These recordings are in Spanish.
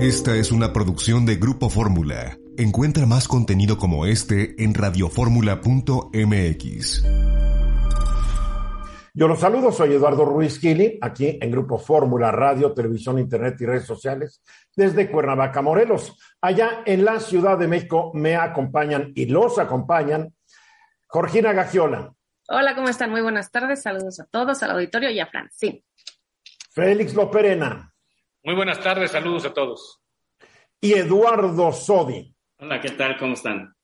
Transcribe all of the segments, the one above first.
Esta es una producción de Grupo Fórmula. Encuentra más contenido como este en radioformula.mx. Yo los saludo, soy Eduardo Ruiz Gili, aquí en Grupo Fórmula, Radio, Televisión, Internet y redes sociales, desde Cuernavaca, Morelos. Allá en la Ciudad de México me acompañan y los acompañan Jorgina Gagiola. Hola, ¿cómo están? Muy buenas tardes. Saludos a todos, al auditorio y a Fran. Sí. Félix Loperena. Muy buenas tardes, saludos a todos. Y Eduardo Sodi. Hola, ¿qué tal? ¿Cómo están?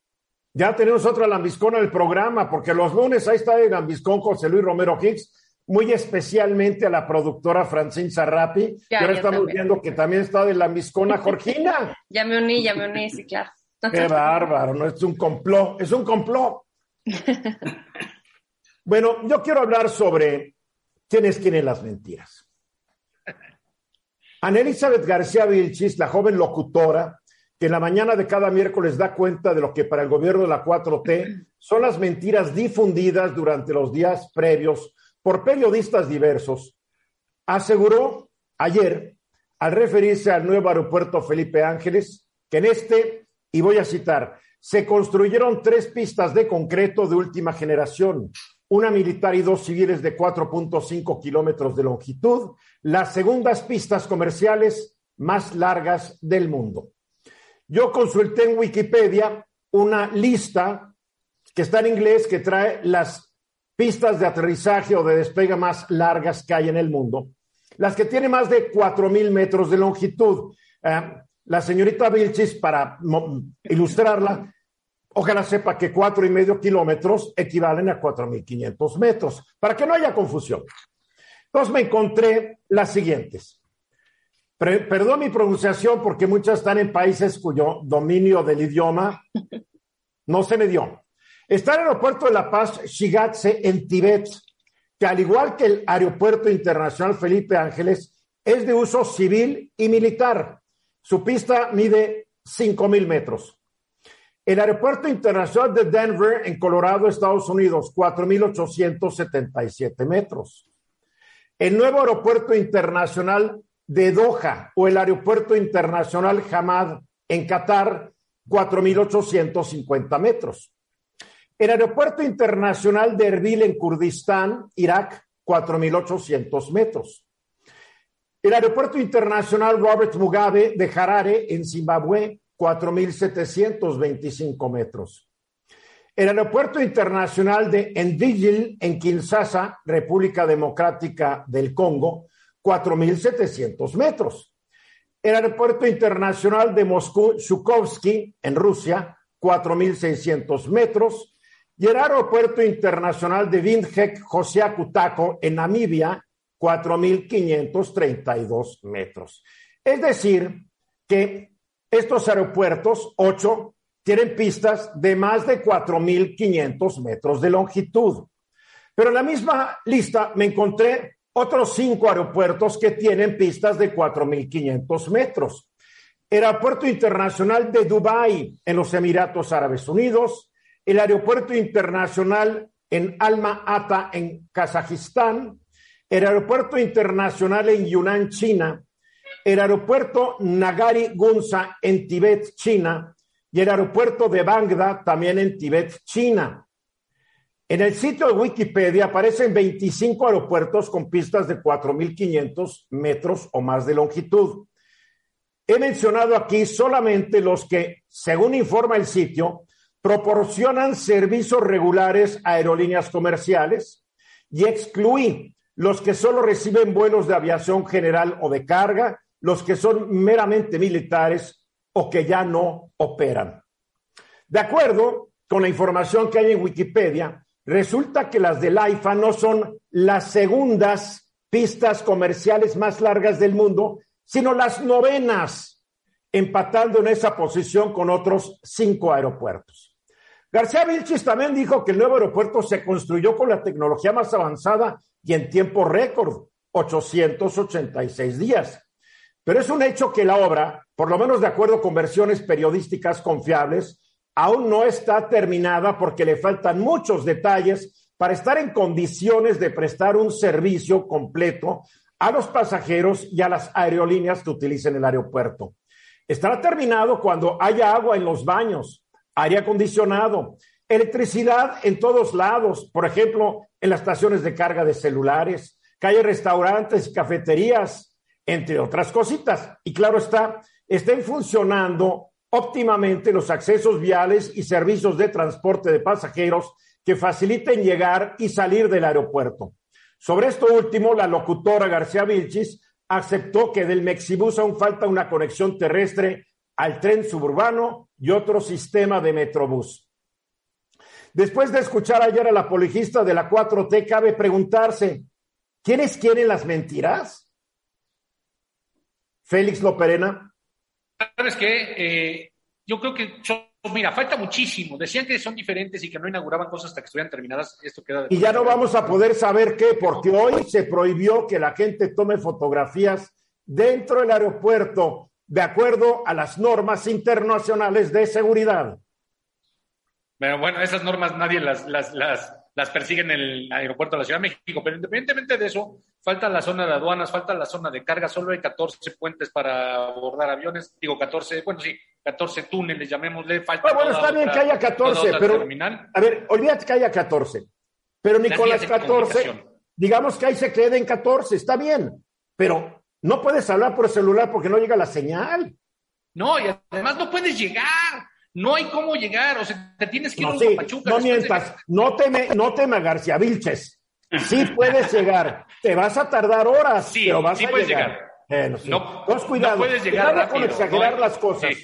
Ya tenemos otra lambiscona del programa, porque los lunes ahí está el lambiscón José Luis Romero Hicks, muy especialmente a la productora Francine Sarrapi, que ahora estamos también. viendo que también está de lambiscona Jorgina. ya me uní, ya me uní, sí, claro. Qué bárbaro, no es un complot, es un complot. bueno, yo quiero hablar sobre quiénes tienen las mentiras. Ana Elizabeth García Vilchis, la joven locutora, que en la mañana de cada miércoles da cuenta de lo que para el gobierno de la 4T son las mentiras difundidas durante los días previos por periodistas diversos, aseguró ayer, al referirse al nuevo aeropuerto Felipe Ángeles, que en este, y voy a citar, se construyeron tres pistas de concreto de última generación, una militar y dos civiles de 4.5 kilómetros de longitud, las segundas pistas comerciales más largas del mundo. Yo consulté en Wikipedia una lista que está en inglés que trae las pistas de aterrizaje o de despegue más largas que hay en el mundo, las que tienen más de 4.000 metros de longitud. Eh, la señorita Vilchis, para ilustrarla, ojalá sepa que cuatro y medio kilómetros equivalen a 4.500 metros, para que no haya confusión. Entonces me encontré las siguientes. Perdón mi pronunciación porque muchas están en países cuyo dominio del idioma no se me dio. Está el aeropuerto de La Paz, Shigatse, en Tibet, que al igual que el aeropuerto internacional Felipe Ángeles, es de uso civil y militar. Su pista mide 5.000 metros. El aeropuerto internacional de Denver, en Colorado, Estados Unidos, 4.877 metros. El nuevo aeropuerto internacional de Doha o el Aeropuerto Internacional Hamad en Qatar, 4.850 metros. El Aeropuerto Internacional de Erbil en Kurdistán, Irak, 4.800 metros. El Aeropuerto Internacional Robert Mugabe de Harare en Zimbabue, 4.725 metros. El Aeropuerto Internacional de Ndigil en Kinshasa, República Democrática del Congo, 4.700 metros. El Aeropuerto Internacional de Moscú, Shukovsky, en Rusia, 4.600 metros. Y el Aeropuerto Internacional de Windhoek, José Akutako, en Namibia, 4.532 metros. Es decir, que estos aeropuertos, ocho, tienen pistas de más de 4.500 metros de longitud. Pero en la misma lista me encontré otros cinco aeropuertos que tienen pistas de 4.500 metros. El Aeropuerto Internacional de Dubái en los Emiratos Árabes Unidos, el Aeropuerto Internacional en Alma Ata en Kazajistán, el Aeropuerto Internacional en Yunnan, China, el Aeropuerto Nagari Gunsa en Tibet, China, y el Aeropuerto de Bagdad también en Tibet, China. En el sitio de Wikipedia aparecen 25 aeropuertos con pistas de 4.500 metros o más de longitud. He mencionado aquí solamente los que, según informa el sitio, proporcionan servicios regulares a aerolíneas comerciales y excluí los que solo reciben vuelos de aviación general o de carga, los que son meramente militares o que ya no operan. De acuerdo con la información que hay en Wikipedia, Resulta que las del AIFA no son las segundas pistas comerciales más largas del mundo, sino las novenas, empatando en esa posición con otros cinco aeropuertos. García Vilchis también dijo que el nuevo aeropuerto se construyó con la tecnología más avanzada y en tiempo récord, 886 días. Pero es un hecho que la obra, por lo menos de acuerdo con versiones periodísticas confiables, aún no está terminada porque le faltan muchos detalles para estar en condiciones de prestar un servicio completo a los pasajeros y a las aerolíneas que utilicen el aeropuerto. Estará terminado cuando haya agua en los baños, aire acondicionado, electricidad en todos lados, por ejemplo, en las estaciones de carga de celulares, haya restaurantes cafeterías, entre otras cositas. Y claro está, estén funcionando óptimamente los accesos viales y servicios de transporte de pasajeros que faciliten llegar y salir del aeropuerto. Sobre esto último, la locutora García Vilchis aceptó que del Mexibus aún falta una conexión terrestre al tren suburbano y otro sistema de Metrobús. Después de escuchar ayer a la poligista de la 4T, cabe preguntarse, ¿quiénes quieren las mentiras? Félix Loperena. ¿Sabes qué? Eh, yo creo que mira, falta muchísimo. Decían que son diferentes y que no inauguraban cosas hasta que estuvieran terminadas. Esto queda. y ya no vamos a poder saber qué, porque hoy se prohibió que la gente tome fotografías dentro del aeropuerto de acuerdo a las normas internacionales de seguridad. Pero bueno, esas normas nadie las, las, las, las persiguen en el aeropuerto de la Ciudad de México. Pero independientemente de eso, falta la zona de aduanas, falta la zona de carga. Solo hay 14 puentes para abordar aviones. Digo, 14, bueno, sí, 14 túneles, llamémosle. Falta ah, bueno, está bien que haya 14, pero. A ver, olvídate que haya 14. Pero ni con las 14, digamos que ahí se quede en 14, está bien. Pero no puedes hablar por el celular porque no llega la señal. No, y además no puedes llegar. No hay cómo llegar, o sea, te tienes que ir no, a Pachuca. No mientas, no teme, no teme García Vilches. Sí puedes llegar, te vas a tardar horas, sí, pero vas sí a puedes llegar. no, cuidado, no puedes llegar rápido, con exagerar las cosas.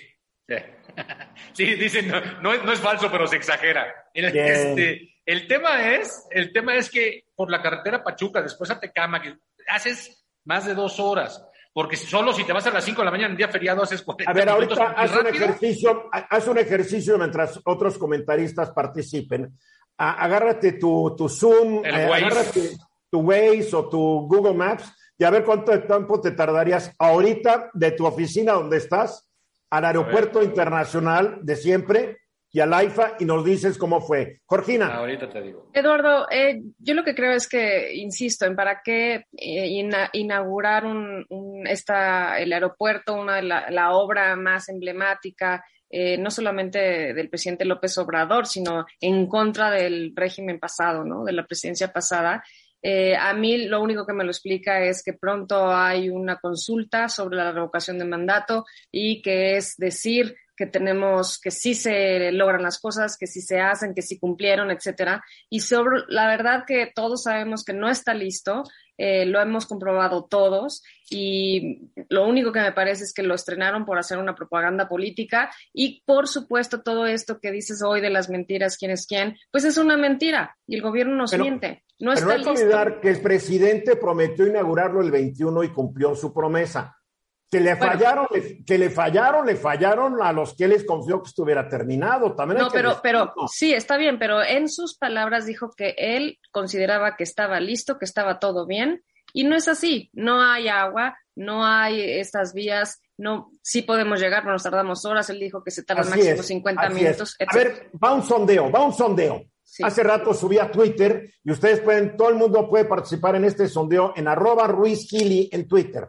Sí, dicen, no, es, no, es, falso, pero se exagera. Este, el tema es, el tema es que por la carretera Pachuca, después a Tecama, que haces más de dos horas. Porque solo si te vas a las 5 de la mañana en día feriado haces 40 A ver, ahorita haz un, ejercicio, haz un ejercicio mientras otros comentaristas participen. Agárrate tu, tu Zoom, eh, agárrate tu Waze o tu Google Maps y a ver cuánto tiempo te tardarías ahorita de tu oficina donde estás al aeropuerto internacional de siempre y al AIFA y nos dices cómo fue. Jorgina. Ahorita te digo. Eduardo, eh, yo lo que creo es que, insisto, en para qué eh, inaugurar un, esta, el aeropuerto, una la, la obra más emblemática, eh, no solamente del presidente López Obrador, sino en contra del régimen pasado, ¿no? De la presidencia pasada. a mí lo único que me lo explica es que pronto hay una consulta sobre la revocación de mandato y que es decir que tenemos, que sí se logran las cosas, que sí se hacen, que sí cumplieron, etcétera. Y sobre la verdad que todos sabemos que no está listo, eh, lo hemos comprobado todos y lo único que me parece es que lo estrenaron por hacer una propaganda política y por supuesto todo esto que dices hoy de las mentiras, quién es quién, pues es una mentira y el gobierno nos miente. No pero no hay que olvidar que el presidente prometió inaugurarlo el 21 y cumplió su promesa. Que le fallaron, que le fallaron, le fallaron a los que les confió que estuviera terminado. También no, pero, pero sí, está bien, pero en sus palabras dijo que él consideraba que estaba listo, que estaba todo bien, y no es así. No hay agua, no hay estas vías, no, sí podemos llegar, pero nos tardamos horas. Él dijo que se tarda máximo 50 minutos. A ver, va un sondeo, va un sondeo. Hace rato subí a Twitter y ustedes pueden, todo el mundo puede participar en este sondeo en arroba Ruiz Gili en Twitter.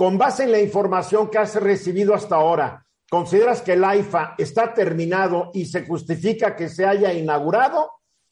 Con base en la información que has recibido hasta ahora, ¿consideras que el AIFA está terminado y se justifica que se haya inaugurado?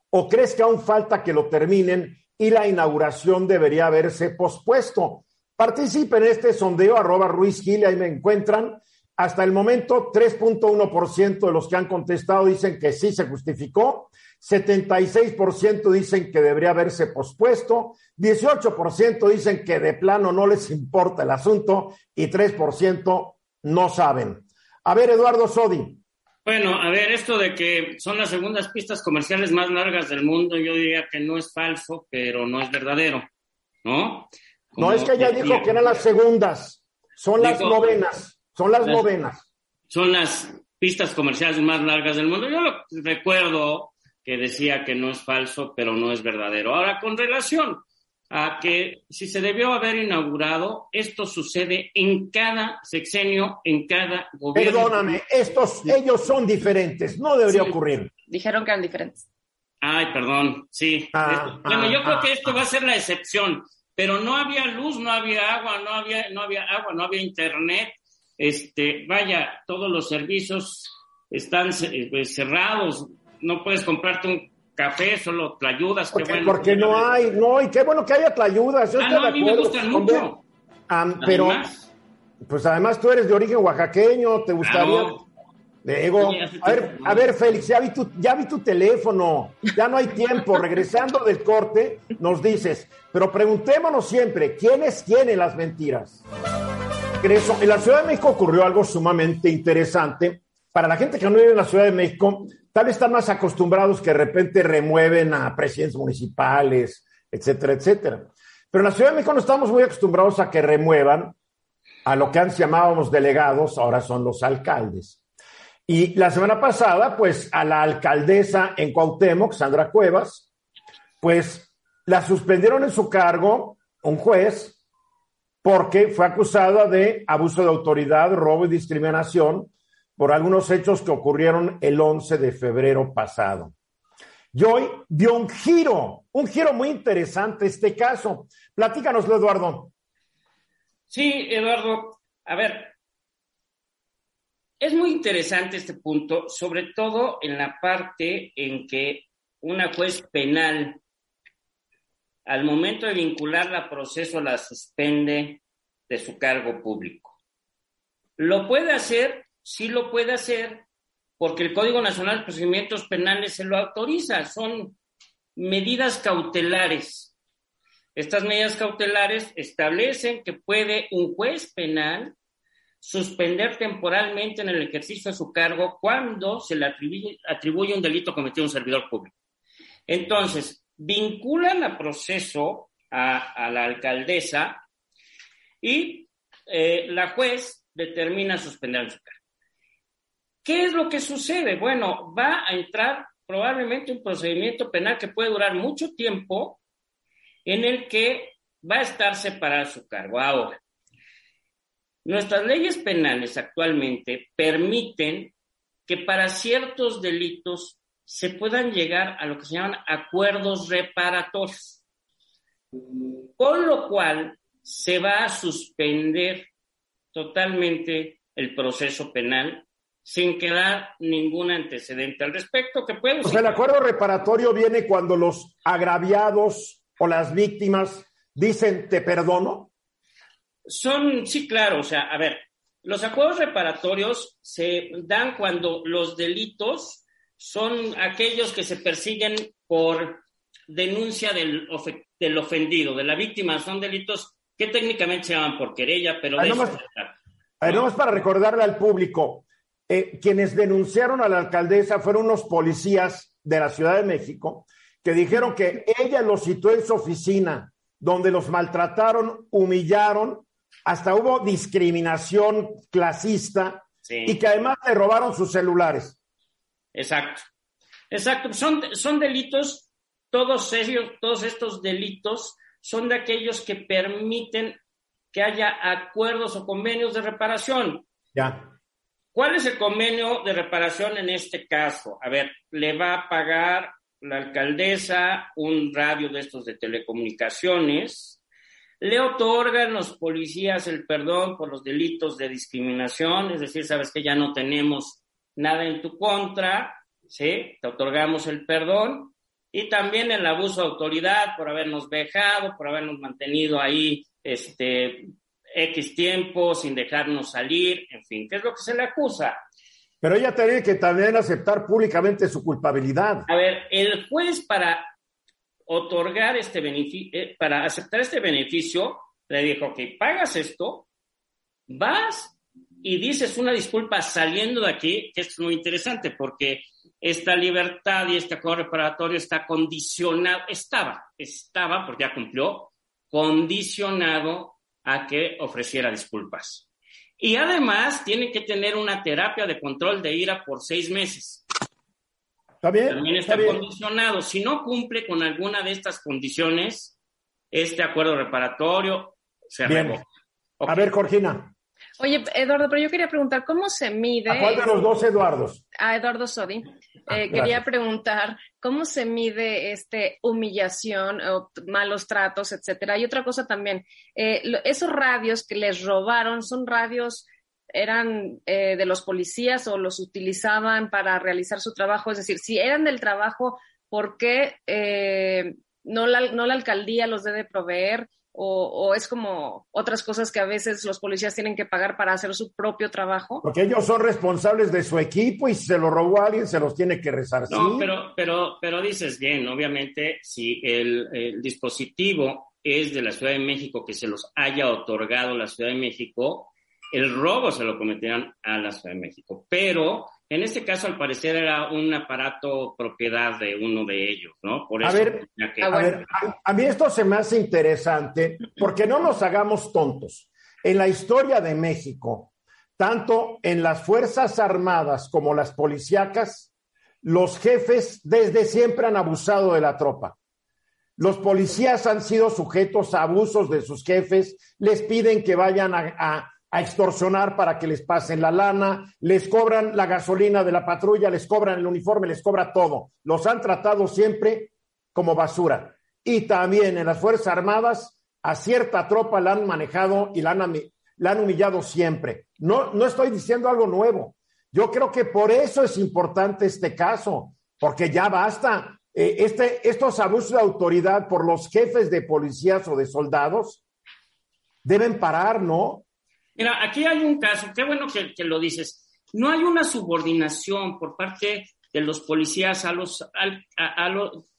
¿O crees que aún falta que lo terminen y la inauguración debería haberse pospuesto? Participen en este sondeo, arroba Ruiz Gil, ahí me encuentran. Hasta el momento, 3.1% de los que han contestado dicen que sí se justificó 76% dicen que debería haberse pospuesto, 18% dicen que de plano no les importa el asunto y 3% no saben. A ver, Eduardo Sodi. Bueno, a ver, esto de que son las segundas pistas comerciales más largas del mundo, yo diría que no es falso, pero no es verdadero, ¿no? no es que ella dijo que eran las segundas. Son las novenas, son las, novenas. Son las pistas comerciales más largas del mundo. Yo lo recuerdo que decía que no es falso, pero no es verdadero. Ahora, con relación a que si se debió haber inaugurado, esto sucede en cada sexenio, en cada gobierno. Perdóname, estos, ellos son diferentes, no debería ocurrir. Dijeron que eran diferentes. Ay, perdón, sí. Ah, bueno, yo creo ah, que esto va a ser la excepción, pero no había luz, no había agua, no había, no había agua, no había internet. Este, vaya, todos los servicios están eh, pues, cerrados, no puedes comprarte un café, solo tlayudas. Porque, bueno, porque no hay, no, y qué bueno que haya tlayudas. Yo ah, no, a mí me gustan mucho. pero, pues además tú eres de origen oaxaqueño, te gustaría. Diego, a ver, a ver, Félix, ya vi, tu, ya vi tu teléfono, ya no hay tiempo. Regresando del corte, nos dices, pero preguntémonos siempre, ¿quién es quién en las mentiras? En la Ciudad de México ocurrió algo sumamente interesante. Para la gente que no vive en la Ciudad de México, tal vez están más acostumbrados que de repente remueven a presidentes municipales, etcétera, etcétera. Pero en la Ciudad de México no estamos muy acostumbrados a que remuevan a lo que antes llamábamos delegados, ahora son los alcaldes. Y la semana pasada, pues a la alcaldesa en Cuauhtémoc, Sandra Cuevas, pues la suspendieron en su cargo un juez porque fue acusada de abuso de autoridad, robo y discriminación por algunos hechos que ocurrieron el 11 de febrero pasado. Y hoy dio un giro, un giro muy interesante este caso. Platícanoslo, Eduardo. Sí, Eduardo. A ver, es muy interesante este punto, sobre todo en la parte en que una juez penal, al momento de vincularla a proceso, la suspende de su cargo público. Lo puede hacer, sí lo puede hacer, porque el Código Nacional de Procedimientos Penales se lo autoriza. Son medidas cautelares. Estas medidas cautelares establecen que puede un juez penal suspender temporalmente en el ejercicio de su cargo cuando se le atribuye, un delito cometido a un servidor público. Entonces, vinculan a proceso a, la alcaldesa y eh, la juez determina suspender en su cargo. ¿Qué es lo que sucede? Bueno, va a entrar probablemente un procedimiento penal que puede durar mucho tiempo en el que va a estar separado su cargo. Ahora, Nuestras leyes penales actualmente permiten que para ciertos delitos se puedan llegar a lo que se llaman acuerdos reparatorios, con lo cual se va a suspender totalmente el proceso penal sin quedar ningún antecedente al respecto que puede... O sea, el acuerdo reparatorio viene cuando los agraviados o las víctimas dicen te perdono. Son, sí, claro, o sea, a ver, los acuerdos reparatorios se dan cuando los delitos son aquellos que se persiguen por denuncia del, del ofendido, de la víctima. Son delitos que técnicamente se llaman por querella, pero... Ahí nomás, para recordarle al público, eh, quienes denunciaron a la alcaldesa fueron unos policías de la Ciudad de México que dijeron que ella los citó en su oficina, donde los maltrataron, humillaron hasta hubo discriminación clasista y que además le robaron sus celulares. Exacto, exacto. Son, son delitos, todos ellos, todos estos delitos son de aquellos que permiten que haya acuerdos o convenios de reparación. Ya. ¿Cuál es el convenio de reparación en este caso? A ver, le va a pagar la alcaldesa un radio de estos de telecomunicaciones, le otorgan los policías el perdón por los delitos de discriminación, es decir, sabes que ya no tenemos nada en tu contra, ¿sí? Te otorgamos el perdón. Y también el abuso de autoridad por habernos vejado, por habernos mantenido ahí este, X tiempo sin dejarnos salir, en fin, ¿qué es lo que se le acusa? Pero ella tiene que también aceptar públicamente su culpabilidad. A ver, el juez para otorgar este beneficio, eh, para aceptar este beneficio, le dijo, que pagas esto, vas y dices una disculpa saliendo de aquí, que es muy interesante porque esta libertad y este acuerdo reparatorio está condicionado, estaba, estaba, porque ya cumplió, condicionado a que ofreciera disculpas. Y además tiene que tener una terapia de control de ira por seis meses. ¿Está bien? También está, condicionado. Si no cumple con alguna de estas condiciones, este acuerdo reparatorio se revoca. A ver, Corgina. Oye, Eduardo, pero yo quería preguntar, ¿cómo se mide? ¿A cuál de los dos Eduardos? A Eduardo Sodi. Ah, eh, quería preguntar, ¿cómo se mide este humillación o malos tratos, etcétera? Y otra cosa también, eh, esos radios que les robaron, ¿son radios, eran eh, de los policías o los utilizaban para realizar su trabajo? Es decir, si eran del trabajo, ¿por qué no, la, no la alcaldía los debe proveer? O, es como otras cosas que a veces los policías tienen que pagar para hacer su propio trabajo? Porque ellos son responsables de su equipo y si se lo robó a alguien se los tiene que rezar. No, pero, pero, pero dices bien, obviamente, si el, dispositivo es de la Ciudad de México que se los haya otorgado la Ciudad de México, el robo se lo cometerán a la Ciudad de México. Pero en este caso, al parecer, era un aparato propiedad de uno de ellos, ¿no? Por eso a ver, a, ver a, mí esto se me hace interesante porque no nos hagamos tontos. En la historia de México, tanto en las Fuerzas Armadas como las policíacas, los jefes desde siempre han abusado de la tropa. Los policías han sido sujetos a abusos de sus jefes, les piden que vayan a a extorsionar para que les pasen la lana, les cobran la gasolina de la patrulla, les cobran el uniforme, les cobra todo. Los han tratado siempre como basura. Y también en las Fuerzas Armadas a cierta tropa la han manejado y la han, la han humillado siempre. No, no estoy diciendo algo nuevo. Yo creo que por eso es importante este caso, porque ya basta. Eh, este, estos abusos de autoridad por los jefes de policías o de soldados deben parar, ¿no? Mira, aquí hay un caso, qué bueno que, lo dices. No hay una subordinación por parte de los policías a, los, a,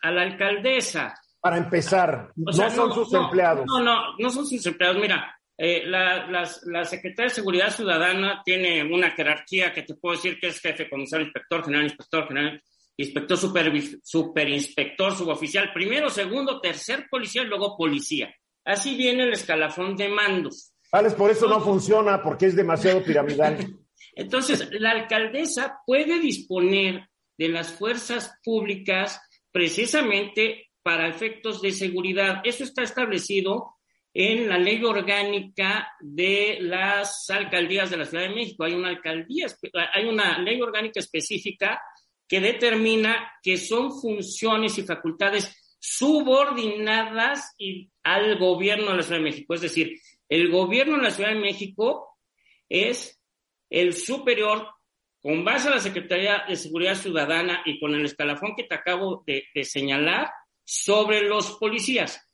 la alcaldesa. Para empezar, no son sus empleados. No, no, no son sus empleados. Mira, eh, la, la, Secretaría de Seguridad Ciudadana tiene una jerarquía que te puedo decir que es jefe, comisario, inspector, general, inspector, general, inspector, super, superinspector, suboficial, primero, segundo, tercer policía y luego policía. Así viene el escalafón de mandos. Alex, por eso no funciona, porque es demasiado piramidal. Entonces, la alcaldesa puede disponer de las fuerzas públicas precisamente para efectos de seguridad. Eso está establecido en la ley orgánica de las alcaldías de la Ciudad de México. Hay una alcaldía, hay una ley orgánica específica que determina que son funciones y facultades subordinadas al gobierno de la Ciudad de México. Es decir, el gobierno de la Ciudad de México es el superior con base a la Secretaría de Seguridad Ciudadana y con el escalafón que te acabo de, señalar sobre los policías.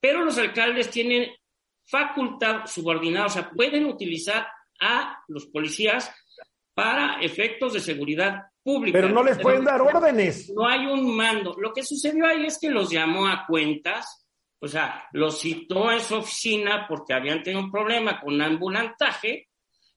Pero los alcaldes tienen facultad subordinada, o sea, pueden utilizar a los policías para efectos de seguridad pública. Pero no les pueden dar órdenes. No hay un mando. Lo que sucedió ahí es que los llamó a cuentas o sea, los citó en su oficina porque habían tenido un problema con ambulantaje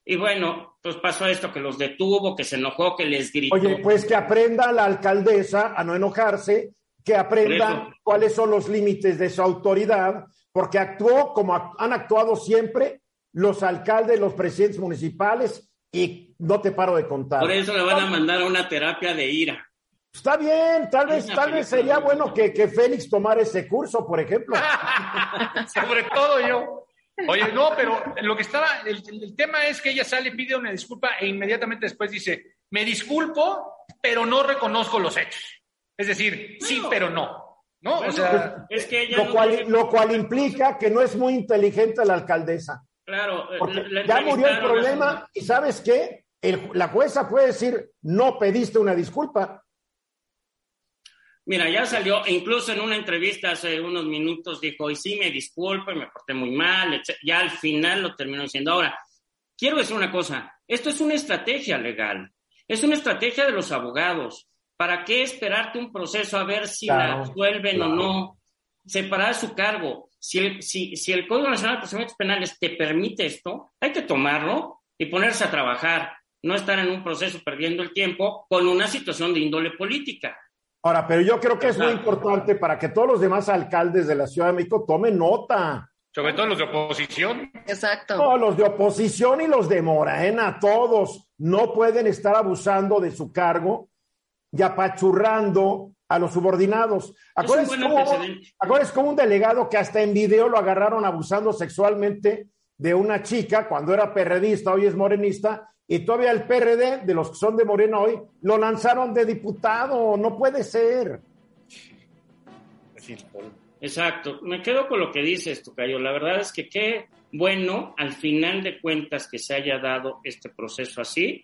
y bueno, pues pasó esto, que los detuvo, que se enojó, que les gritó. Oye, pues que aprenda la alcaldesa a no enojarse, que aprenda cuáles son los límites de su autoridad, porque actuó como han actuado siempre los alcaldes, los presidentes municipales, y no te paro de contar. Por eso le van a mandar a una terapia de ira. Está bien, tal vez, tal vez sería bueno que, que Félix tomara ese curso, por ejemplo. Sobre todo yo. Oye, no, pero lo que estaba, el, tema es que ella sale, pide una disculpa e inmediatamente después dice, me disculpo, pero no reconozco los hechos. Es decir, sí, pero no. ¿No? o sea, es que ella lo, cual, lo cual implica que no es muy inteligente la alcaldesa. Claro, ya murió el problema y ¿sabes qué? la jueza puede decir, no pediste una disculpa. Mira, ya salió, incluso en una entrevista hace unos minutos dijo, y sí, me disculpo, me porté muy mal, ya al final lo terminó diciendo. Ahora, quiero decir una cosa, esto es una estrategia legal, es una estrategia de los abogados. ¿Para qué esperarte un proceso a ver si la absuelven o no? Separar su cargo. Si el, si, si el Código Nacional de Procedimientos Penales te permite esto, hay que tomarlo y ponerse a trabajar, no estar en un proceso perdiendo el tiempo con una situación de índole política. Ahora, pero yo creo que es muy importante para que todos los demás alcaldes de la Ciudad de México tomen nota. Sobre todo los de oposición. Exacto. No, los de oposición y los de Morena, todos no pueden estar abusando de su cargo y apachurrando a los subordinados. Acuérdense como, un delegado que hasta en video lo agarraron abusando sexualmente de una chica cuando era perredista, hoy es morenista, y todavía el PRD, de los que son de Morena hoy, lo lanzaron de diputado. No puede ser. Exacto. Me quedo con lo que dices, Tocayo. La verdad es que qué bueno, al final de cuentas, que se haya dado este proceso así,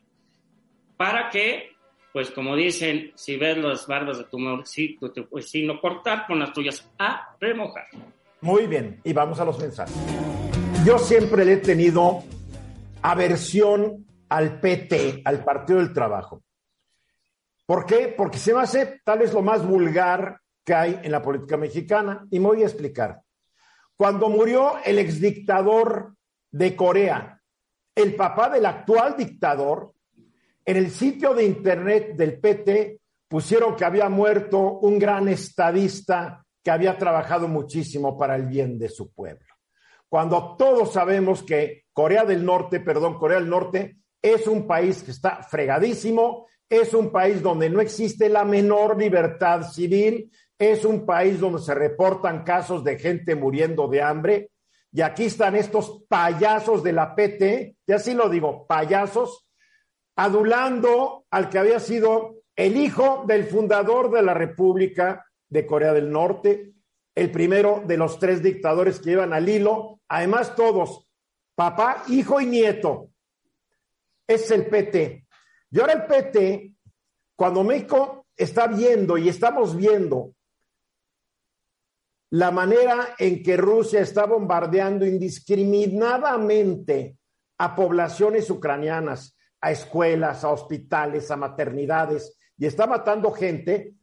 para que, pues como dicen, si ves las bardas de tu pues si no cortar con las tuyas a remojar. Muy bien, y vamos a los mensajes. Yo siempre le he tenido aversión al PT, al Partido del Trabajo. ¿Por qué? Porque se me hace tal vez lo más vulgar que hay en la política mexicana y me voy a explicar. Cuando murió el exdictador de Corea, el papá del actual dictador, en el sitio de internet del PT pusieron que había muerto un gran estadista que había trabajado muchísimo para el bien de su pueblo. Cuando todos sabemos que Corea del Norte, perdón, Corea del Norte es un país que está fregadísimo, es un país donde no existe la menor libertad civil, es un país donde se reportan casos de gente muriendo de hambre. Y aquí están estos payasos de la PT, y así lo digo, payasos, adulando al que había sido el hijo del fundador de la República de Corea del Norte, el primero de los tres dictadores que iban al hilo, además todos, papá, hijo y nieto. Es el PT. Y ahora el PT, cuando México está viendo y estamos viendo la manera en que Rusia está bombardeando indiscriminadamente a poblaciones ucranianas, a escuelas, a hospitales, a maternidades, y está matando gente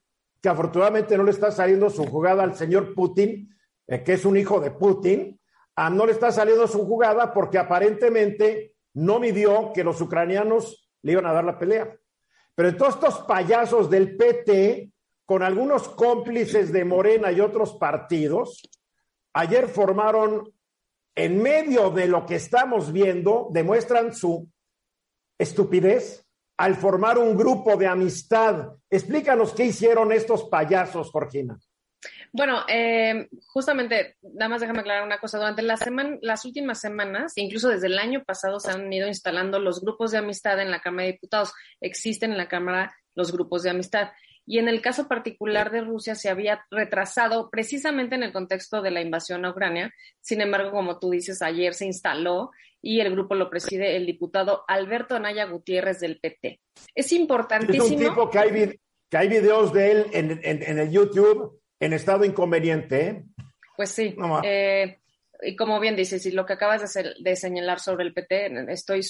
que afortunadamente no le está saliendo su jugada al señor Putin, eh, que es un hijo de Putin, ah, no le está saliendo su jugada porque aparentemente no midió que los ucranianos le iban a dar la pelea. Pero todos estos payasos del PT con algunos cómplices de Morena y otros partidos, ayer formaron, en medio de lo que estamos viendo, demuestran su estupidez al formar un grupo de amistad. Explícanos qué hicieron estos payasos, Jorgina. Bueno, eh, justamente, nada más déjame aclarar una cosa. Durante la semana, las últimas semanas, incluso desde el año pasado, se han ido instalando los grupos de amistad en la Cámara de Diputados. Existen en la Cámara los grupos de amistad y en el caso particular de Rusia se había retrasado precisamente en el contexto de la invasión a Ucrania. Sin embargo, como tú dices, ayer se instaló y el grupo lo preside el diputado Alberto Anaya Gutiérrez del PT. Es importantísimo. Es un tipo que hay, que hay videos de él en, en, el YouTube en estado inconveniente. ¿eh? Pues sí. Eh, y como bien dices, y lo que acabas de, de señalar sobre el PT, estoy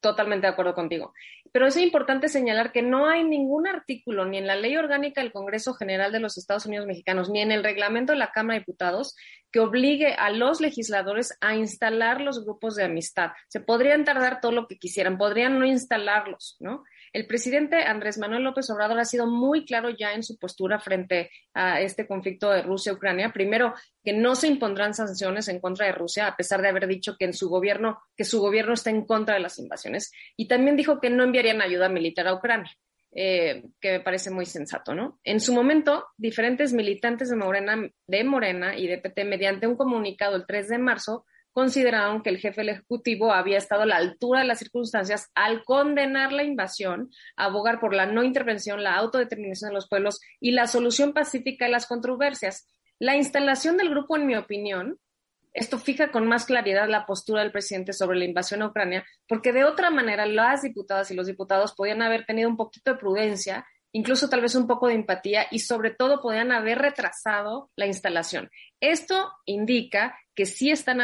totalmente de acuerdo contigo. Pero es importante señalar que no hay ningún artículo, ni en la ley orgánica del Congreso General de los Estados Unidos Mexicanos, ni en el reglamento de la Cámara de Diputados, que obligue a los legisladores a instalar los grupos de amistad. Se podrían tardar todo lo que quisieran, podrían no instalarlos, ¿no? El presidente Andrés Manuel López Obrador ha sido muy claro ya en su postura frente a este conflicto de Rusia-Ucrania. Primero, que no se impondrán sanciones en contra de Rusia, a pesar de haber dicho que en su gobierno, que su gobierno está en contra de las invasiones. Y también dijo que no enviarían ayuda militar a Ucrania. Eh, que me parece muy sensato, ¿no? En su momento, diferentes militantes de Morena, de Morena y de PT, mediante un comunicado el 3 de marzo, consideraron que el jefe del Ejecutivo había estado a la altura de las circunstancias al condenar la invasión, abogar por la no intervención, la autodeterminación de los pueblos y la solución pacífica de las controversias. La instalación del grupo, en mi opinión, esto fija con más claridad la postura del presidente sobre la invasión a Ucrania, porque de otra manera las diputadas y los diputados podían haber tenido un poquito de prudencia, incluso tal vez un poco de empatía y sobre todo podían haber retrasado la instalación. Esto indica que sí están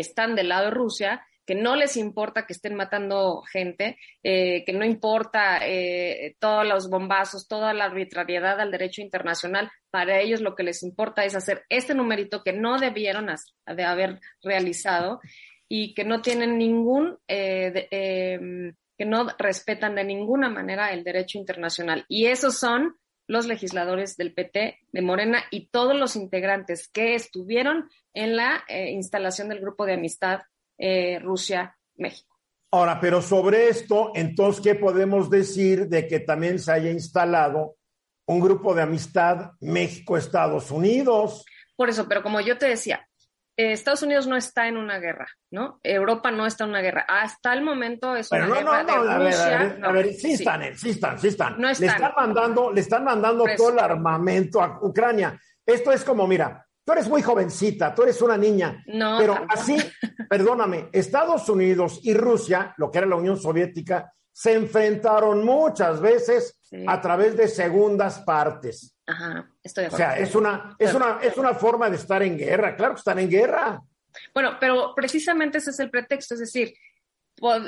están del lado de Rusia, que no les importa que estén matando gente, eh, que no importa eh, todos los bombazos, toda la arbitrariedad al derecho internacional. Para ellos lo que les importa es hacer este numerito que no debieron de haber realizado y que no tienen ningún, eh, em, que no respetan de ninguna manera el derecho internacional. Y esos son los legisladores del PT, de Morena y todos los integrantes que estuvieron en la eh, instalación del grupo de amistad eh, Rusia-México. Ahora, pero sobre esto, entonces, ¿qué podemos decir de que también se haya instalado un grupo de amistad México-Estados Unidos? Por eso, pero como yo te decía, eh, Estados Unidos no está en una guerra, ¿no? Europa no está en una guerra. Hasta el momento es una guerra de Rusia. A ver, sí, están, sí están, sí están. Le están mandando, le están mandando todo el armamento a Ucrania. Esto es como, mira, tú eres muy jovencita, tú eres una niña. No. Pero así, perdóname, Estados Unidos y Rusia, lo que era la Unión Soviética, se enfrentaron muchas veces a través de segundas partes. Ajá, estoy de acuerdo. O sea, es una, es, una, es una forma de estar en guerra, claro que están en guerra. Bueno, pero precisamente ese es el pretexto, es decir,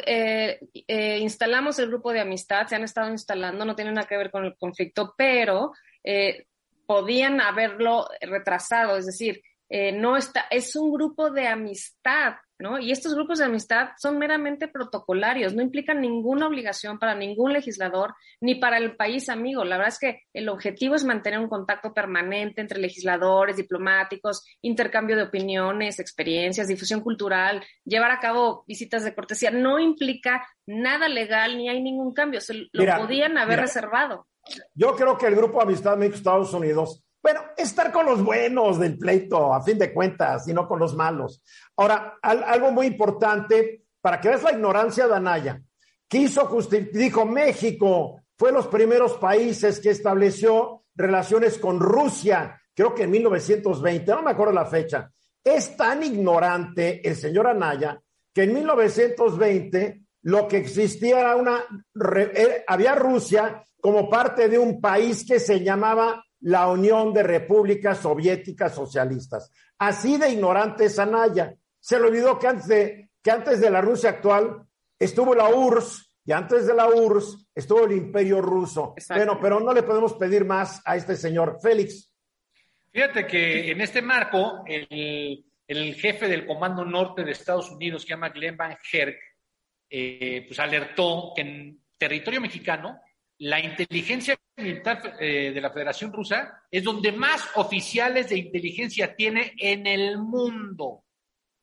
eh, eh, instalamos el grupo de amistad, se han estado instalando, no tiene nada que ver con el conflicto, pero eh, podían haberlo retrasado, es decir, no está, es un grupo de amistad, ¿no? Y estos grupos de amistad son meramente protocolarios, no implican ninguna obligación para ningún legislador ni para el país amigo. La verdad es que el objetivo es mantener un contacto permanente entre legisladores, diplomáticos, intercambio de opiniones, experiencias, difusión cultural, llevar a cabo visitas de cortesía. No implica nada legal ni hay ningún cambio. Se lo podían haber reservado. Yo creo que el grupo de amistad México-Estados Unidos bueno, estar con los buenos del pleito, a fin de cuentas, y no con los malos. Ahora, algo muy importante, para que veas la ignorancia de Anaya, quiso dijo México fue los primeros países que estableció relaciones con Rusia, creo que en 1920, no me acuerdo la fecha. Es tan ignorante el señor Anaya que en 1920 lo que existía era una, eh, había Rusia como parte de un país que se llamaba la Unión de Repúblicas Soviéticas Socialistas. Así de ignorante es Anaya. Se le olvidó que antes de, que antes de la Rusia actual estuvo la URSS y antes de la URSS estuvo el Imperio Ruso. Bueno, pero no le podemos pedir más a este señor. Félix. Fíjate que en este marco, el, jefe del Comando Norte de Estados Unidos, que se llama Glenn Van Herk, eh, pues alertó que en territorio mexicano la inteligencia militar eh, de la Federación Rusa es donde más oficiales de inteligencia tiene en el mundo.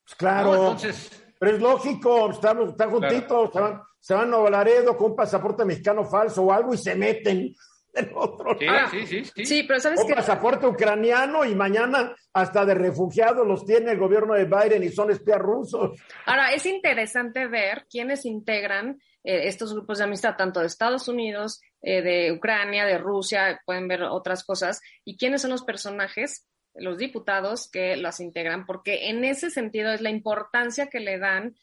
Pues claro. Entonces, pero es lógico, están, están juntitos, se, van, se van a Laredo con un pasaporte mexicano falso o algo y se meten en otro sí, Sí, sí, sí. sí, pero sabes un pasaporte ucraniano y mañana hasta de refugiados los tiene el gobierno de Biden y son espías rusos. Ahora, es interesante ver quiénes integran eh, estos grupos de amistad, tanto de Estados Unidos, eh, de Ucrania, de Rusia, pueden ver otras cosas, y quiénes son los personajes, los diputados que las integran, porque en ese sentido es la importancia que le dan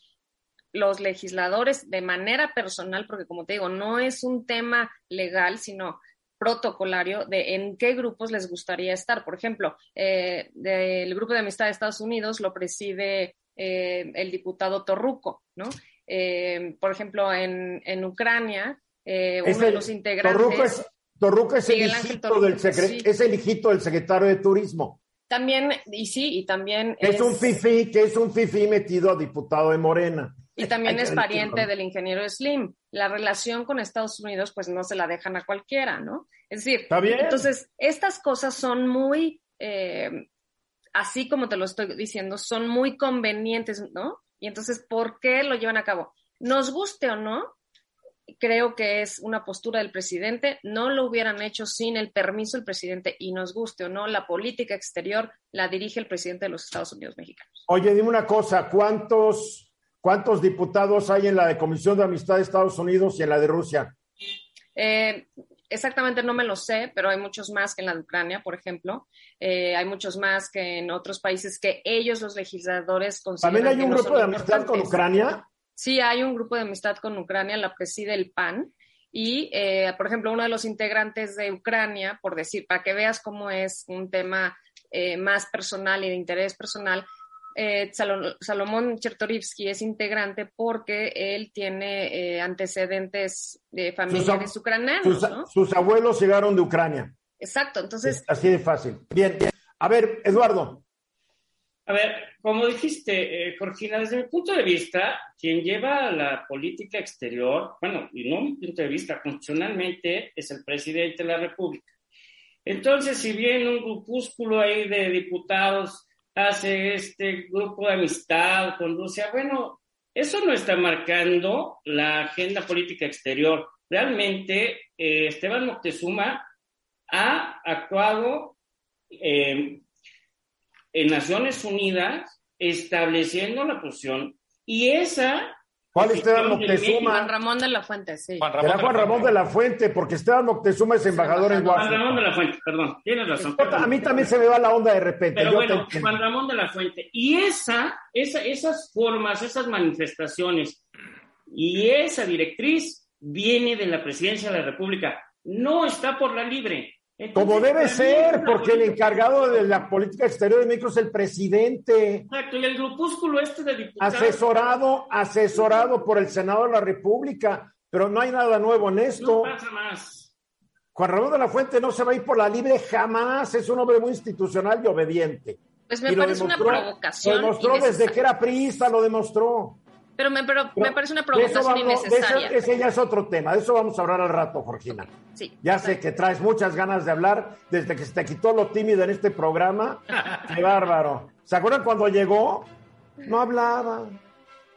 los legisladores de manera personal, porque como te digo, no es un tema legal, sino protocolario de en qué grupos les gustaría estar. Por ejemplo, eh, del grupo de amistad de Estados Unidos lo preside el diputado Torruco, ¿no? Eh, por ejemplo, en, en Ucrania, eh, uno de los integrantes. Torruco es, el, hijito del es el hijito del secretario de Turismo. También, y sí, y también. Es, un fifi, que es un fifi metido a diputado de Morena. Y también es pariente del ingeniero Slim. La relación con Estados Unidos, pues no se la dejan a cualquiera, ¿no? Es decir, entonces, estas cosas son muy, eh, así como te lo estoy diciendo, son muy convenientes, ¿no? Y entonces, ¿por qué lo llevan a cabo? Nos guste o no, creo que es una postura del presidente. No lo hubieran hecho sin el permiso del presidente y nos guste o no, la política exterior la dirige el presidente de los Estados Unidos mexicanos. Oye, dime una cosa, ¿cuántos, cuántos diputados hay en la de Comisión de Amistad de Estados Unidos y en la de Rusia? Eh, exactamente no me lo sé, pero hay muchos más que en la de Ucrania, por ejemplo. Eh, hay muchos más que en otros países que ellos, los legisladores, consideran. ¿También hay un grupo de amistad con Ucrania? Sí, hay un grupo de amistad con Ucrania, la preside el PAN. Y, eh, por ejemplo, uno de los integrantes de Ucrania, por decir, para que veas cómo es un tema eh, más personal y de interés personal, eh, Salomón Chertorivsky es integrante porque él tiene eh, antecedentes de familiares ucranianos. Sus, abuelos llegaron de Ucrania. Exacto, entonces. así de fácil. Bien, a ver, Eduardo. A ver, como dijiste, eh, Jorgina, desde mi punto de vista, quien lleva la política exterior, bueno, y no mi punto de vista, funcionalmente es el presidente de la República. Entonces, si bien un grupúsculo ahí de diputados hace este grupo de amistad con Rusia, bueno, eso no está marcando la agenda política exterior. Realmente, eh, Esteban Moctezuma ha actuado eh, en Naciones Unidas estableciendo la posición y esa ¿Cuál Esteban Moctezuma? Juan Ramón de la Fuente, sí. Juan Ramón Era Juan Ramón de la Fuente, porque Esteban Moctezuma es embajador en Washington. Juan Ramón de la Fuente, perdón, tienes razón. A mí también se me va la onda de repente. Pero bueno, Juan Ramón de la Fuente. Y esa, esa, esas formas, esas manifestaciones y esa directriz viene de la presidencia de la República. No está por la libre. Como debe ser, porque el encargado de la política exterior de México es el presidente. Exacto, y el grupúsculo este de diputados. Asesorado, asesorado por el Senado de la República, pero no hay nada nuevo en esto. No pasa más. Juan Ramón de la Fuente no se va a ir por la libre jamás, es un hombre muy institucional y obediente. Pues me parece una provocación. Lo demostró desde que era priista, lo demostró. Pero me, pero, me parece una provocación innecesaria. ese ya es otro tema, de eso vamos a hablar al rato, Jorgina. Sí, ya sé que traes muchas ganas de hablar desde que se te quitó lo tímido en este programa. ¡Qué bárbaro! ¿Se acuerdan cuando llegó? No hablaba.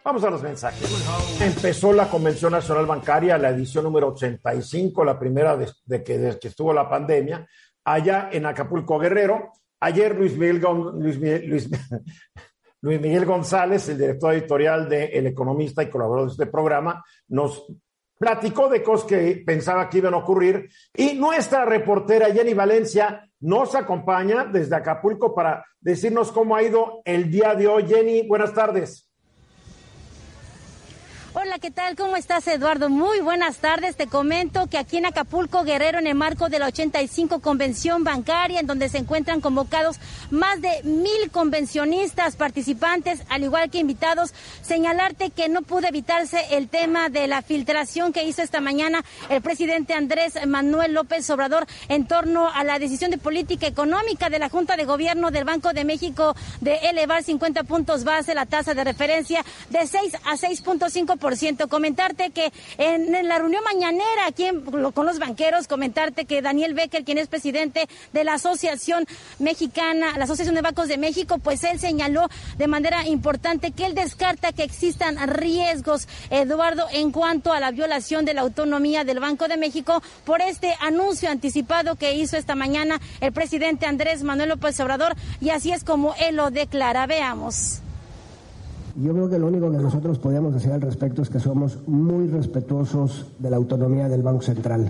Vamos a los mensajes. Empezó la Convención Nacional Bancaria, la edición número 85, la primera de, que, desde que estuvo la pandemia, allá en Acapulco Guerrero. Ayer Luis Miguel, Luis, Luis, Luis Miguel González, el director editorial de El Economista y colaborador de este programa, nos platicó de cosas que pensaba que iban a ocurrir y nuestra reportera Jenny Valencia nos acompaña desde Acapulco para decirnos cómo ha ido el día de hoy. Jenny, buenas tardes. Hola, ¿qué tal? ¿Cómo estás, Eduardo? Muy buenas tardes. Te comento que aquí en Acapulco, Guerrero, en el marco de la 85 Convención Bancaria, en donde se encuentran convocados más de mil convencionistas participantes, al igual que invitados, señalarte que no pudo evitarse el tema de la filtración que hizo esta mañana el presidente Andrés Manuel López Obrador en torno a la decisión de política económica de la Junta de Gobierno del Banco de México de elevar 50 puntos base la tasa de referencia de 6 a 6.5 Comentarte que en, la reunión mañanera aquí con los banqueros, comentarte que Daniel Becker, quien es presidente de la Asociación Mexicana, la Asociación de Bancos de México, pues él señaló de manera importante que él descarta que existan riesgos, Eduardo, en cuanto a la violación de la autonomía del Banco de México por este anuncio anticipado que hizo esta mañana el presidente Andrés Manuel López Obrador y así es como él lo declara. Veamos. Yo creo que lo único que nosotros podemos decir al respecto es que somos muy respetuosos de la autonomía del Banco Central.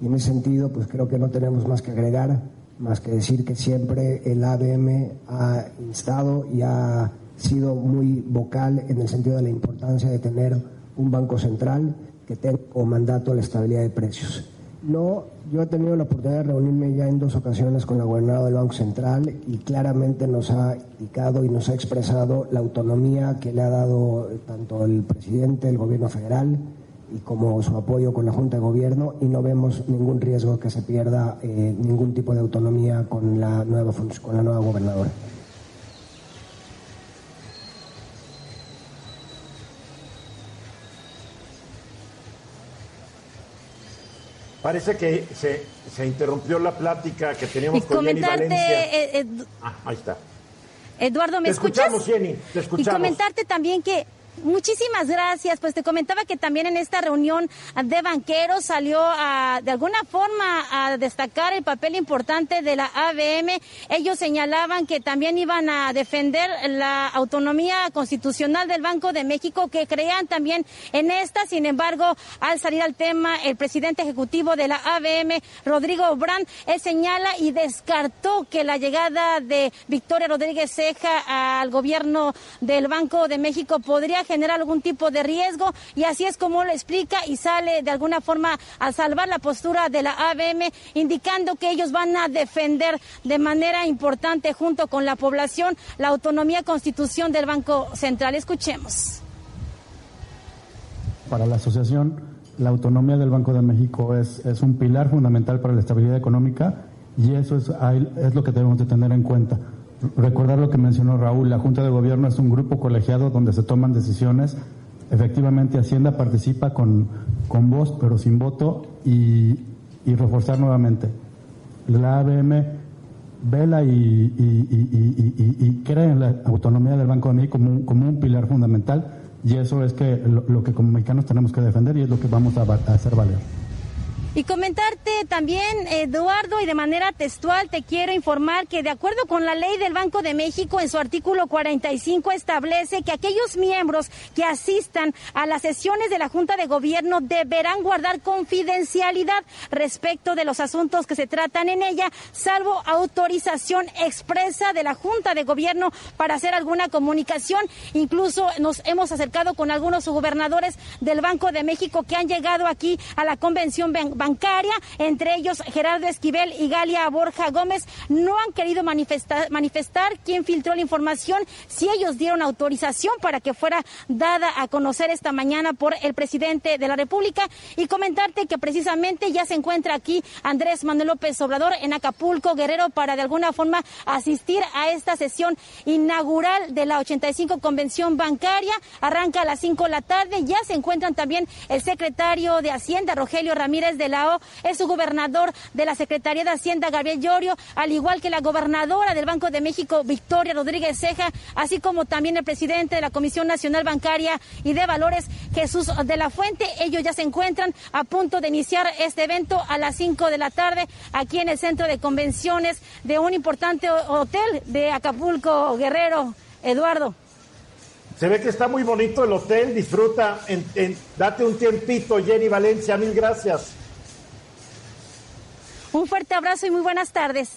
Y en ese sentido, pues creo que no tenemos más que agregar, más que decir que siempre el ABM ha instado y ha sido muy vocal en el sentido de la importancia de tener un Banco Central que tenga como mandato la estabilidad de precios. No, yo he tenido la oportunidad de reunirme ya en dos ocasiones con la gobernadora del Banco Central y claramente nos ha indicado y nos ha expresado la autonomía que le ha dado tanto el presidente, el gobierno federal y como su apoyo con la Junta de Gobierno y no vemos ningún riesgo que se pierda eh, ningún tipo de autonomía con la nueva, con la nueva gobernadora. Parece que se, se, interrumpió la plática que teníamos con Jenny Valencia. Eh, eh, ah, ahí está. Eduardo, ¿me te escuchas? Escuchamos, Jenny, te escuchamos. Y comentarte también que Muchísimas gracias. Pues te comentaba que también en esta reunión de banqueros salió a, de alguna forma a destacar el papel importante de la ABM. Ellos señalaban que también iban a defender la autonomía constitucional del Banco de México, que creían también en esta. Sin embargo, al salir al tema, el presidente ejecutivo de la ABM, Rodrigo Obrán, él señala y descartó que la llegada de Victoria Rodríguez Ceja al gobierno del Banco de México podría generar algún tipo de riesgo y así es como lo explica y sale de alguna forma a salvar la postura de la ABM, indicando que ellos van a defender de manera importante junto con la población la autonomía constitución del Banco Central. Escuchemos. Para la asociación, la autonomía del Banco de México es, es un pilar fundamental para la estabilidad económica y eso es, es lo que debemos de tener en cuenta recordar lo que mencionó Raúl, la Junta de Gobierno es un grupo colegiado donde se toman decisiones. Efectivamente, Hacienda participa con, con voz, pero sin voto, y, reforzar nuevamente. la ABM vela y, cree en la autonomía del Banco de México como un, como un pilar fundamental y eso es que lo, que como mexicanos tenemos que defender y es lo que vamos a hacer valer. Y comentarte también, Eduardo, y de manera textual te quiero informar que de acuerdo con la ley del Banco de México, en su artículo 45 establece que aquellos miembros que asistan a las sesiones de la Junta de Gobierno deberán guardar confidencialidad respecto de los asuntos que se tratan en ella, salvo autorización expresa de la Junta de Gobierno para hacer alguna comunicación. Incluso nos hemos acercado con algunos gobernadores del Banco de México que han llegado aquí a la convención bancaria, entre ellos Gerardo Esquivel y Galia Borja Gómez, no han querido manifestar, manifestar quién filtró la información, si ellos dieron autorización para que fuera dada a conocer esta mañana por el presidente de la República y comentarte que precisamente ya se encuentra aquí Andrés Manuel López Obrador en Acapulco, Guerrero, para de alguna forma asistir a esta sesión inaugural de la 85 Convención Bancaria. Arranca a las 5 de la tarde. Ya se encuentran también el secretario de Hacienda, Rogelio Ramírez de es su gobernador de la Secretaría de Hacienda, Gabriel Llorio, al igual que la gobernadora del Banco de México, Victoria Rodríguez Ceja, así como también el presidente de la Comisión Nacional Bancaria y de Valores, Jesús de la Fuente. Ellos ya se encuentran a punto de iniciar este evento a las 5 de la tarde aquí en el centro de convenciones de un importante hotel de Acapulco, Guerrero. Eduardo. Se ve que está muy bonito el hotel, disfruta, date un tiempito, Jenny Valencia, mil gracias. Un fuerte abrazo y muy buenas tardes.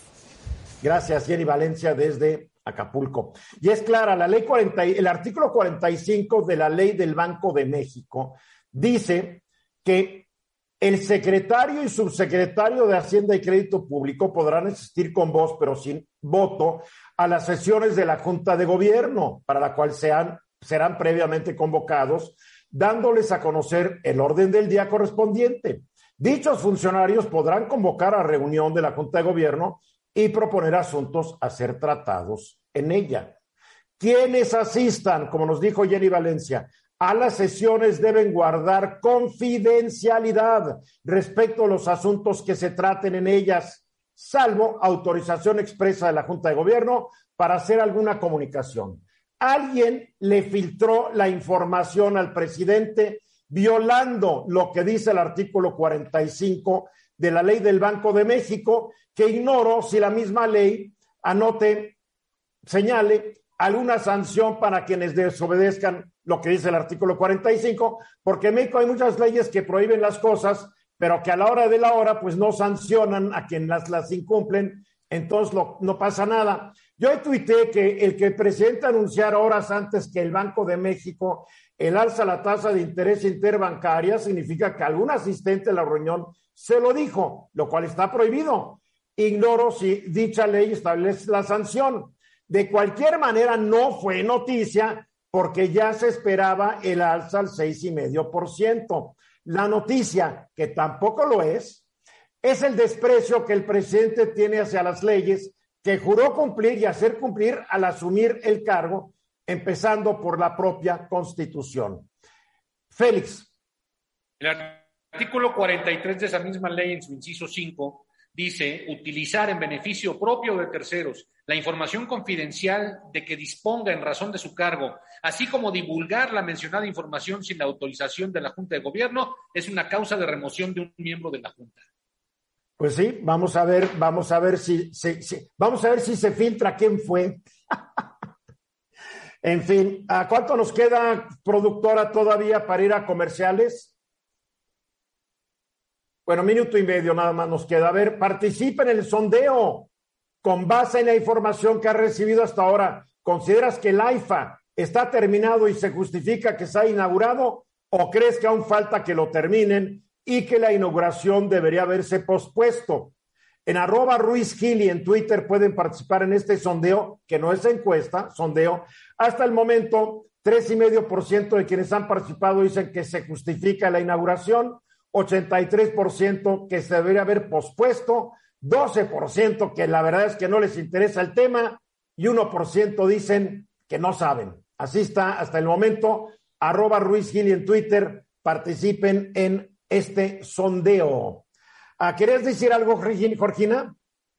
Gracias, Jenny Valencia, desde Acapulco. Y es clara, la ley 40, el artículo 45 de la ley del Banco de México dice que el secretario y subsecretario de Hacienda y Crédito Público podrán asistir con voz, pero sin voto, a las sesiones de la Junta de Gobierno, para la cual sean, serán previamente convocados, dándoles a conocer el orden del día correspondiente. Dichos funcionarios podrán convocar a reunión de la Junta de Gobierno y proponer asuntos a ser tratados en ella. Quienes asistan, como nos dijo Jenny Valencia, a las sesiones deben guardar confidencialidad respecto a los asuntos que se traten en ellas, salvo autorización expresa de la Junta de Gobierno para hacer alguna comunicación. Alguien le filtró la información al presidente violando lo que dice el artículo 45 de la ley del Banco de México, que ignoro si la misma ley anote, señale alguna sanción para quienes desobedezcan lo que dice el artículo 45, porque en México hay muchas leyes que prohíben las cosas, pero que a la hora de la hora pues no sancionan a quienes las, las incumplen, entonces no pasa nada. Yo tuiteé que el que el presidente anunciara horas antes que el Banco de México el alza la tasa de interés interbancaria significa que algún asistente de la reunión se lo dijo, lo cual está prohibido. Ignoro si dicha ley establece la sanción. De cualquier manera, no fue noticia porque ya se esperaba el alza al seis y medio por ciento. La noticia, que tampoco lo es, es el desprecio que el presidente tiene hacia las leyes que juró cumplir y hacer cumplir al asumir el cargo empezando por la propia Constitución. Félix. El artículo 43 de esa misma ley, en su inciso 5, dice utilizar en beneficio propio de terceros la información confidencial de que disponga en razón de su cargo, así como divulgar la mencionada información sin la autorización de la Junta de Gobierno, es una causa de remoción de un miembro de la Junta. Pues sí, vamos a ver, vamos a ver si, si vamos a ver si se filtra quién fue. En fin, ¿a cuánto nos queda, productora, todavía para ir a comerciales? Bueno, minuto y medio nada más nos queda. A ver, participa en el sondeo con base en la información que ha recibido hasta ahora. ¿Consideras que el AIFA está terminado y se justifica que se ha inaugurado o crees que aún falta que lo terminen y que la inauguración debería haberse pospuesto? En arroba Ruiz Gili en Twitter pueden participar en este sondeo, que no es encuesta, sondeo. Hasta el momento, tres y medio por ciento de quienes han participado dicen que se justifica la inauguración, 83% que se debería haber pospuesto, 12% que la verdad es que no les interesa el tema y 1% dicen que no saben. Así está hasta el momento. Arroba Ruiz Gili en Twitter, participen en este sondeo. ¿Querías decir algo, Georgina?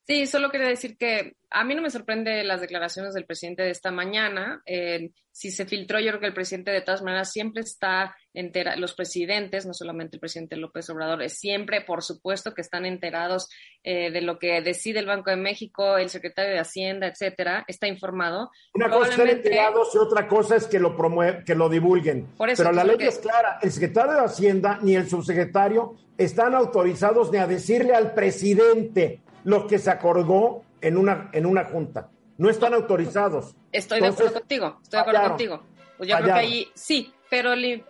Sí, solo quería decir que a mí no me sorprende las declaraciones del presidente de esta mañana. Eh, si se filtró, yo creo que el presidente de todas maneras siempre está entera, los presidentes, no solamente el presidente López Obrador, es siempre, por supuesto, que están enterados eh, de lo que decide el Banco de México, el secretario de Hacienda, etcétera, está informado. Una cosa es estar enterados y otra cosa es que lo promueven, que lo divulguen. Pero la ley es clara, el secretario de Hacienda ni el subsecretario están autorizados ni a decirle al presidente lo que se acordó en una, en una junta. No están autorizados. Estoy de acuerdo contigo, estoy de acuerdo contigo. Pues yo creo que ahí sí, pero el,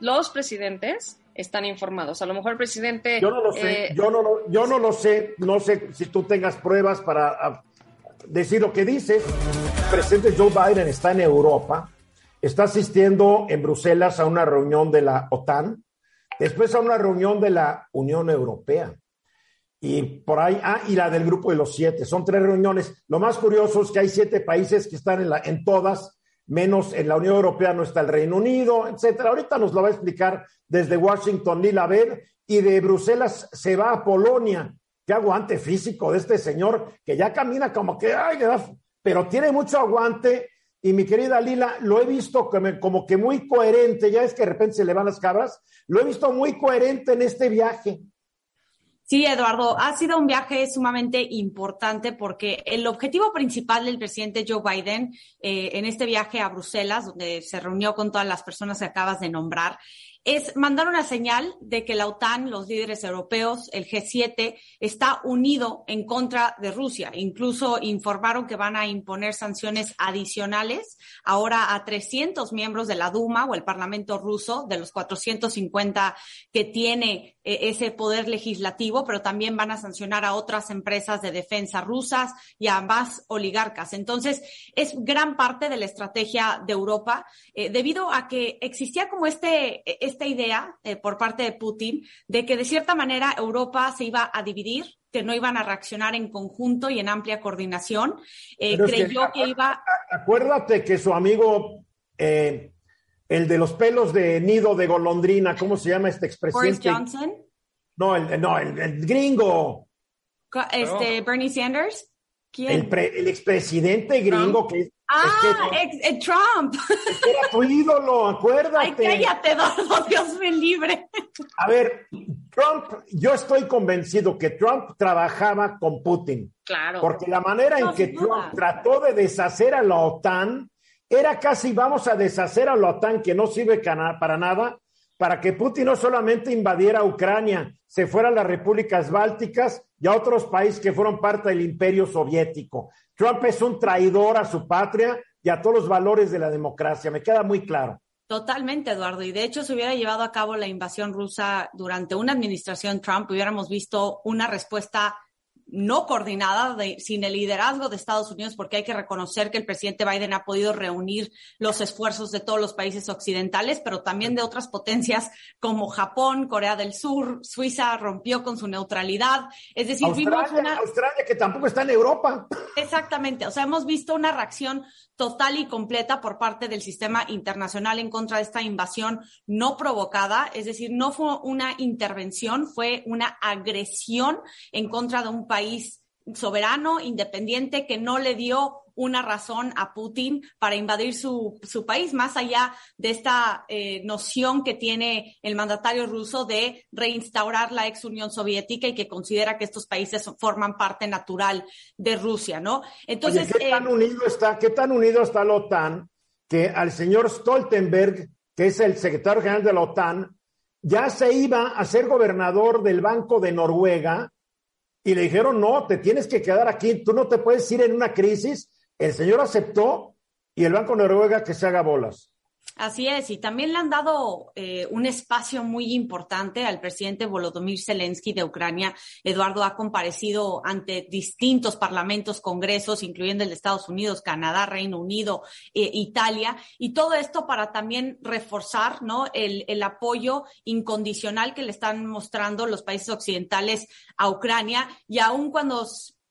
los presidentes están informados. A lo mejor el presidente. Yo no lo sé, eh, yo, no lo, yo no lo sé, no sé si tú tengas pruebas para ah, decir lo que dices. El presidente Joe Biden está en Europa, está asistiendo en Bruselas a una reunión de la OTAN, después a una reunión de la Unión Europea. Y por ahí, ah, y la del grupo de los siete. Son tres reuniones. Lo más curioso es que hay siete países que están en, la, en todas, menos en la Unión Europea no está el Reino Unido, etcétera. Ahorita nos lo va a explicar desde Washington Lila Bed y de Bruselas se va a Polonia. Qué aguante físico de este señor que ya camina como que, ay, pero tiene mucho aguante. Y mi querida Lila, lo he visto como, que muy coherente, ya es que de repente se le van las cabras, lo he visto muy coherente en este viaje. Sí, Eduardo, ha sido un viaje sumamente importante porque el objetivo principal del presidente Joe Biden eh, en este viaje a Bruselas, donde se reunió con todas las personas que acabas de nombrar, es mandar una señal de que la OTAN, los líderes europeos, el G7, está unido en contra de Rusia. Incluso informaron que van a imponer sanciones adicionales ahora a 300 miembros de la Duma o el Parlamento ruso, de los 450 que tiene eh, ese poder legislativo, pero también van a sancionar a otras empresas de defensa rusas y a más oligarcas. Entonces, es gran parte de la estrategia de Europa, eh, debido a que existía como este, esta idea eh, por parte de Putin de que de cierta manera Europa se iba a dividir, que no iban a reaccionar en conjunto y en amplia coordinación. Eh, creyó que, iba. Acuérdate que su amigo, eh, el de los pelos de nido de golondrina, ¿cómo se llama este expresidente? Boris Johnson. No, el, no, el, gringo. Este, Bernie Sanders. ¿Quién? El, el expresidente gringo que Ah, Trump. Era tu ídolo, acuérdate. Ay, cállate, Dios me libre. A ver, Trump, yo estoy convencido que Trump trabajaba con Putin. Claro. Porque la manera en que Trump trató de deshacer a la OTAN era casi vamos a deshacer a la OTAN que no sirve para nada, para que Putin no solamente invadiera Ucrania, se fuera a las repúblicas bálticas y a otros países que fueron parte del imperio soviético. Trump es un traidor a su patria y a todos los valores de la democracia, me queda muy claro. Totalmente, Eduardo. Y de hecho, si hubiera llevado a cabo la invasión rusa durante una administración Trump, hubiéramos visto una respuesta no coordinada, sin el liderazgo de Estados Unidos, porque hay que reconocer que el presidente Biden ha podido reunir los esfuerzos de todos los países occidentales, pero también de otras potencias como Japón, Corea del Sur, Suiza rompió con su neutralidad. Es decir, vimos una... Australia que tampoco está en Europa. Exactamente, o sea, hemos visto una reacción total y completa por parte del sistema internacional en contra de esta invasión no provocada, es decir, no fue una intervención, fue una agresión en contra de un país soberano, independiente, que no le dio una razón a Putin para invadir su, su país, más allá de esta eh, noción que tiene el mandatario ruso de reinstaurar la ex Unión Soviética y que considera que estos países forman parte natural de Rusia, ¿no? Entonces, ¿qué, tan eh, unido está, ¿qué tan unido está la OTAN que al señor Stoltenberg, que es el secretario general de la OTAN, ya se iba a ser gobernador del Banco de Noruega y le dijeron, no, te tienes que quedar aquí, tú no te puedes ir en una crisis el señor aceptó y el Banco Noruega que se haga bolas. Así es, y también le han dado eh, un espacio muy importante al presidente Volodymyr Zelensky de Ucrania. Eduardo ha comparecido ante distintos parlamentos, congresos, incluyendo el de Estados Unidos, Canadá, Reino Unido, eh, Italia, y todo esto para también reforzar ¿no? el, el apoyo incondicional que le están mostrando los países occidentales a Ucrania, y aun cuando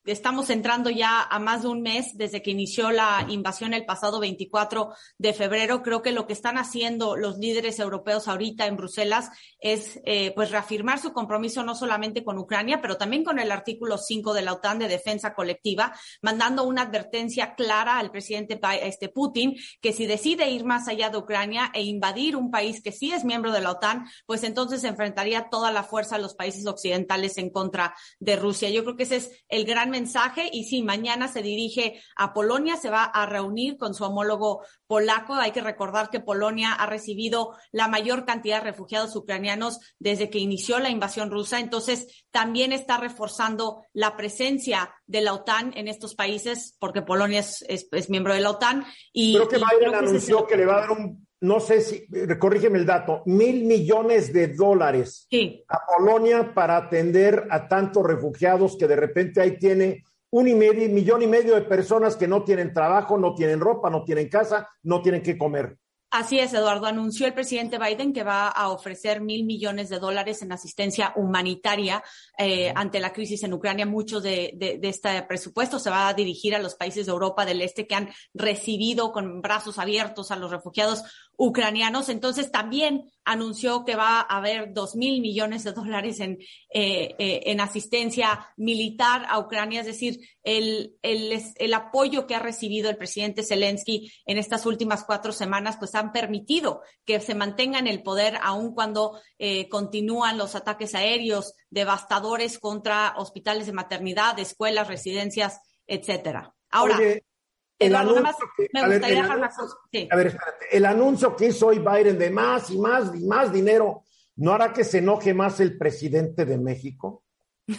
estamos entrando ya a más de un mes desde que inició la invasión el pasado 24 de febrero. Creo que lo que están haciendo los líderes europeos ahorita en Bruselas es eh, pues reafirmar su compromiso no solamente con Ucrania, pero también con el artículo 5 de la OTAN de defensa colectiva, mandando una advertencia clara al presidente este, Putin que si decide ir más allá de Ucrania e invadir un país que sí es miembro de la OTAN, pues entonces enfrentaría toda la fuerza a los países occidentales en contra de Rusia. Yo creo que ese es el gran mensaje y sí, mañana se dirige a Polonia, se va a reunir con su homólogo polaco. Hay que recordar que Polonia ha recibido la mayor cantidad de refugiados ucranianos desde que inició la invasión rusa, entonces también está reforzando la presencia de la OTAN en estos países porque Polonia es, miembro de la OTAN. Y, creo que Biden anunció que le va a dar un no sé si, corrígeme el dato, mil millones de dólares a Polonia para atender a tantos refugiados que de repente ahí tiene un y medio, millón y medio de personas que no tienen trabajo, no tienen ropa, no tienen casa, no tienen qué comer. Así es, Eduardo. Anunció el presidente Biden que va a ofrecer mil millones de dólares en asistencia humanitaria eh, ante la crisis en Ucrania. Mucho de, de, este presupuesto se va a dirigir a los países de Europa del Este que han recibido con brazos abiertos a los refugiados ucranianos. Entonces también anunció que va a haber dos mil millones de dólares en, eh, eh, en asistencia militar a Ucrania, es decir, el, el, el, apoyo que ha recibido el presidente Zelensky en estas últimas cuatro semanas, pues han permitido que se mantenga en el poder, aun cuando eh, continúan los ataques aéreos devastadores contra hospitales de maternidad, escuelas, residencias, etcétera. Ahora, el anuncio que, a ver, espérate, el anuncio que hizo hoy Biden de más y más y más dinero, ¿no hará que se enoje más el presidente de México?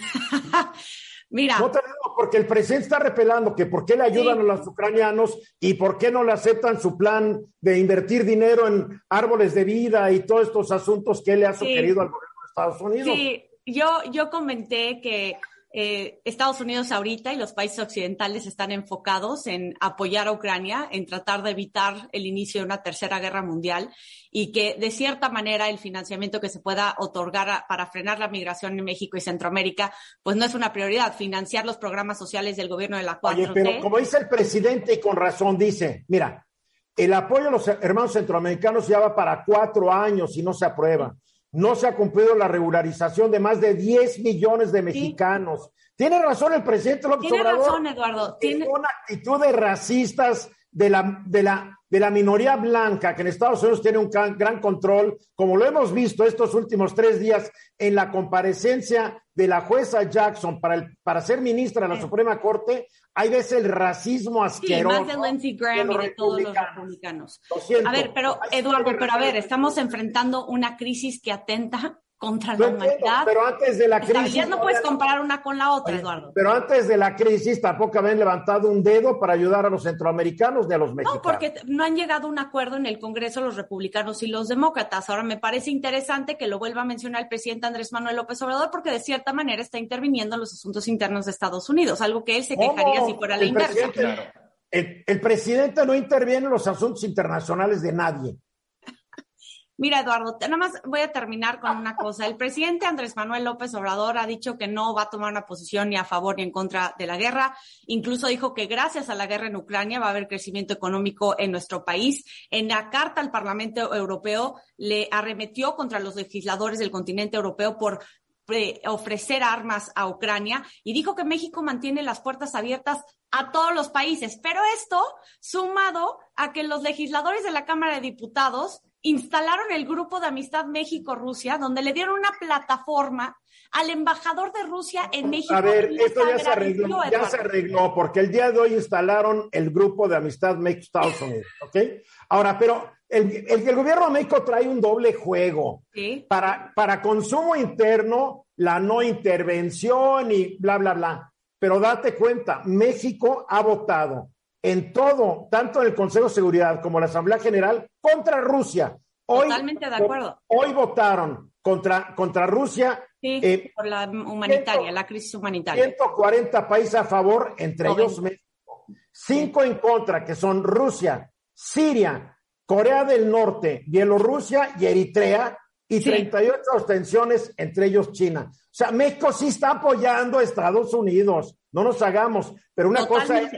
Mira. No te digo, porque el presidente está repelando que por qué le ayudan a los ucranianos y por qué no le aceptan su plan de invertir dinero en árboles de vida y todos estos asuntos que él le ha sugerido al gobierno de Estados Unidos. Sí, yo, yo comenté que eh, Estados Unidos ahorita y los países occidentales están enfocados en apoyar a Ucrania, en tratar de evitar el inicio de una tercera guerra mundial y que de cierta manera el financiamiento que se pueda otorgar para frenar la migración en México y Centroamérica, pues no es una prioridad, financiar los programas sociales del gobierno de la 4 Oye, pero como dice el presidente y con razón dice, mira, el apoyo a los hermanos centroamericanos ya va para cuatro años y no se aprueba no se ha cumplido la regularización de más de 10 millones de mexicanos. Tiene razón el presidente López Tiene razón, Eduardo. Tiene una actitud de racistas de la, de, la, de la minoría blanca, que en Estados Unidos tiene un gran control, como lo hemos visto estos últimos tres días en la comparecencia de la jueza Jackson para, el, para ser ministra de la Suprema Corte, hay veces el racismo asqueroso. Sí, más de Lindsey Graham y de todos los republicanos. a ver, pero Eduardo, pero a ver, estamos enfrentando una crisis que atenta contra la humanidad. pero antes de la crisis. no puedes comparar una con la otra, Eduardo. Pero antes de la crisis tampoco habían levantado un dedo para ayudar a los centroamericanos ni a los mexicanos. No, porque no han llegado a un acuerdo en el Congreso los republicanos y los demócratas. Ahora me parece interesante que lo vuelva a mencionar el presidente Andrés Manuel López Obrador, porque de cierta manera está interviniendo en los asuntos internos de Estados Unidos, algo que él se quejaría si fuera la inversa. el presidente no interviene en los asuntos internacionales de nadie. Mira, Eduardo, nada más voy a terminar con una cosa. El presidente Andrés Manuel López Obrador ha dicho que no va a tomar una posición ni a favor ni en contra de la guerra. Incluso dijo que gracias a la guerra en Ucrania va a haber crecimiento económico en nuestro país. En la carta al Parlamento Europeo le arremetió contra los legisladores del continente europeo por eh, ofrecer armas a Ucrania y dijo que México mantiene las puertas abiertas a todos los países. Pero esto sumado a que los legisladores de la Cámara de Diputados instalaron el grupo de amistad México-Rusia, donde le dieron una plataforma al embajador de Rusia en México. A ver, esto ya se arregló, ya se arregló, porque el día de hoy instalaron el grupo de amistad México-Estados Unidos, ¿ok? Ahora, pero el, el, gobierno de México trae un doble juego. Para, para consumo interno, la no intervención y bla, bla, bla. Pero date cuenta, México ha votado en todo, tanto en el Consejo de Seguridad como en la Asamblea General, contra Rusia. Hoy, Totalmente de acuerdo. Hoy votaron contra, contra Rusia. Sí, eh, por la humanitaria, la crisis humanitaria. 140 países a favor, entre ellos México. Cinco en contra, que son Rusia, Siria, Corea del Norte, Bielorrusia y Eritrea, y 38 abstenciones, entre ellos China. O sea, México sí está apoyando a Estados Unidos. no nos hagamos. Pero una cosa es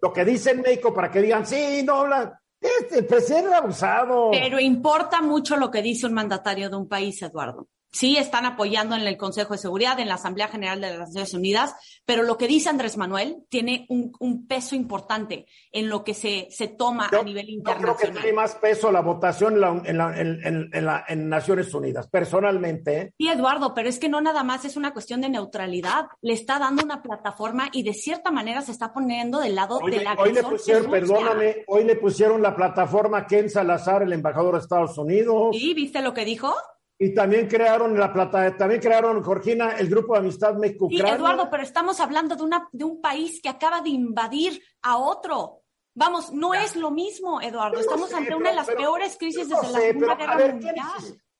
lo que dice México para que digan, sí, no, la, este, el presidente abusado. Pero importa mucho lo que dice un mandatario de un país, Eduardo sí están apoyando en el Consejo de Seguridad, en la Asamblea General de las Naciones Unidas, pero lo que dice Andrés Manuel tiene un, peso importante en lo que se, se toma a nivel internacional. Yo creo que tiene más peso la votación en, la, en, en, Naciones Unidas, personalmente. ¿eh? Sí, Eduardo, pero es que no nada más es una cuestión de neutralidad. Le está dando una plataforma y de cierta manera se está poniendo del lado de la Hoy le pusieron, perdóname, hoy le pusieron la plataforma Ken Salazar, el embajador de Estados Unidos. ¿Y viste lo que dijo? Y también crearon la plata, también crearon, Georgina, el grupo de amistad méxico Sí, Eduardo, pero estamos hablando de, una, de un país que acaba de invadir a otro. Vamos, no es lo mismo, Eduardo. Estamos ante una de las peores crisis desde la Segunda Guerra Mundial.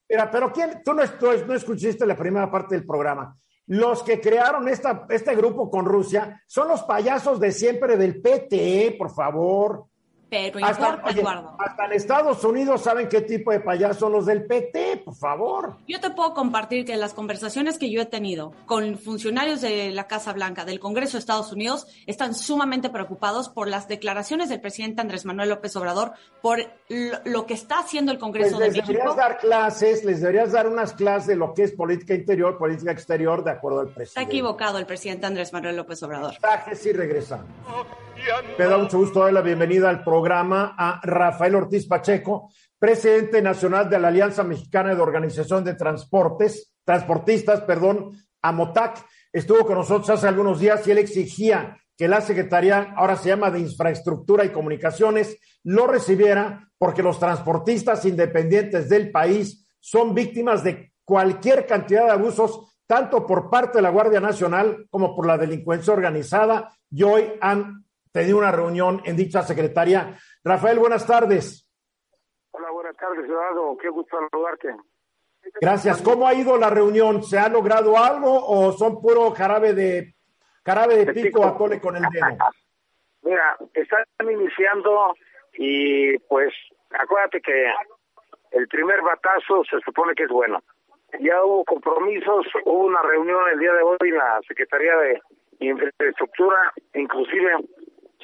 Pero, pero ¿quién? Tú no, no, escuchaste la primera parte del programa. Los que crearon esta, este grupo con Rusia son los payasos de siempre del PT, por favor. Pero importa, Eduardo. Hasta en Estados Unidos saben qué tipo de payasos son los del PT, por favor. Yo te puedo compartir que las conversaciones que yo he tenido con funcionarios de la Casa Blanca, del Congreso de Estados Unidos, están sumamente preocupados por las declaraciones del presidente Andrés Manuel López Obrador, por lo, que está haciendo el Congreso pues de les deberías dar clases, les deberías dar unas clases de lo que es política interior, política exterior, de acuerdo al presidente. Está equivocado el presidente Andrés Manuel López Obrador. Mensajes y regresamos. Me da mucho gusto dar la bienvenida al programa a Rafael Ortiz Pacheco, presidente nacional de la Alianza Mexicana de Organización de Transportes, Transportistas, perdón, AMOTAC. Estuvo con nosotros hace algunos días y él exigía que la Secretaría, ahora se llama de Infraestructura y Comunicaciones, lo recibiera porque los transportistas independientes del país son víctimas de cualquier cantidad de abusos, tanto por parte de la Guardia Nacional como por la delincuencia organizada, y hoy han tenido una reunión en dicha secretaría. Rafael, buenas tardes. Hola, buenas tardes, Eduardo. Qué gusto saludarte. Gracias. ¿Cómo ha ido la reunión? ¿Se ha logrado algo o son puro jarabe de jarabe de pico a tole con el dedo? Mira, están iniciando y pues acuérdate que el primer batazo se supone que es bueno. Ya hubo compromisos, hubo una reunión el día de hoy en la Secretaría de Infraestructura, inclusive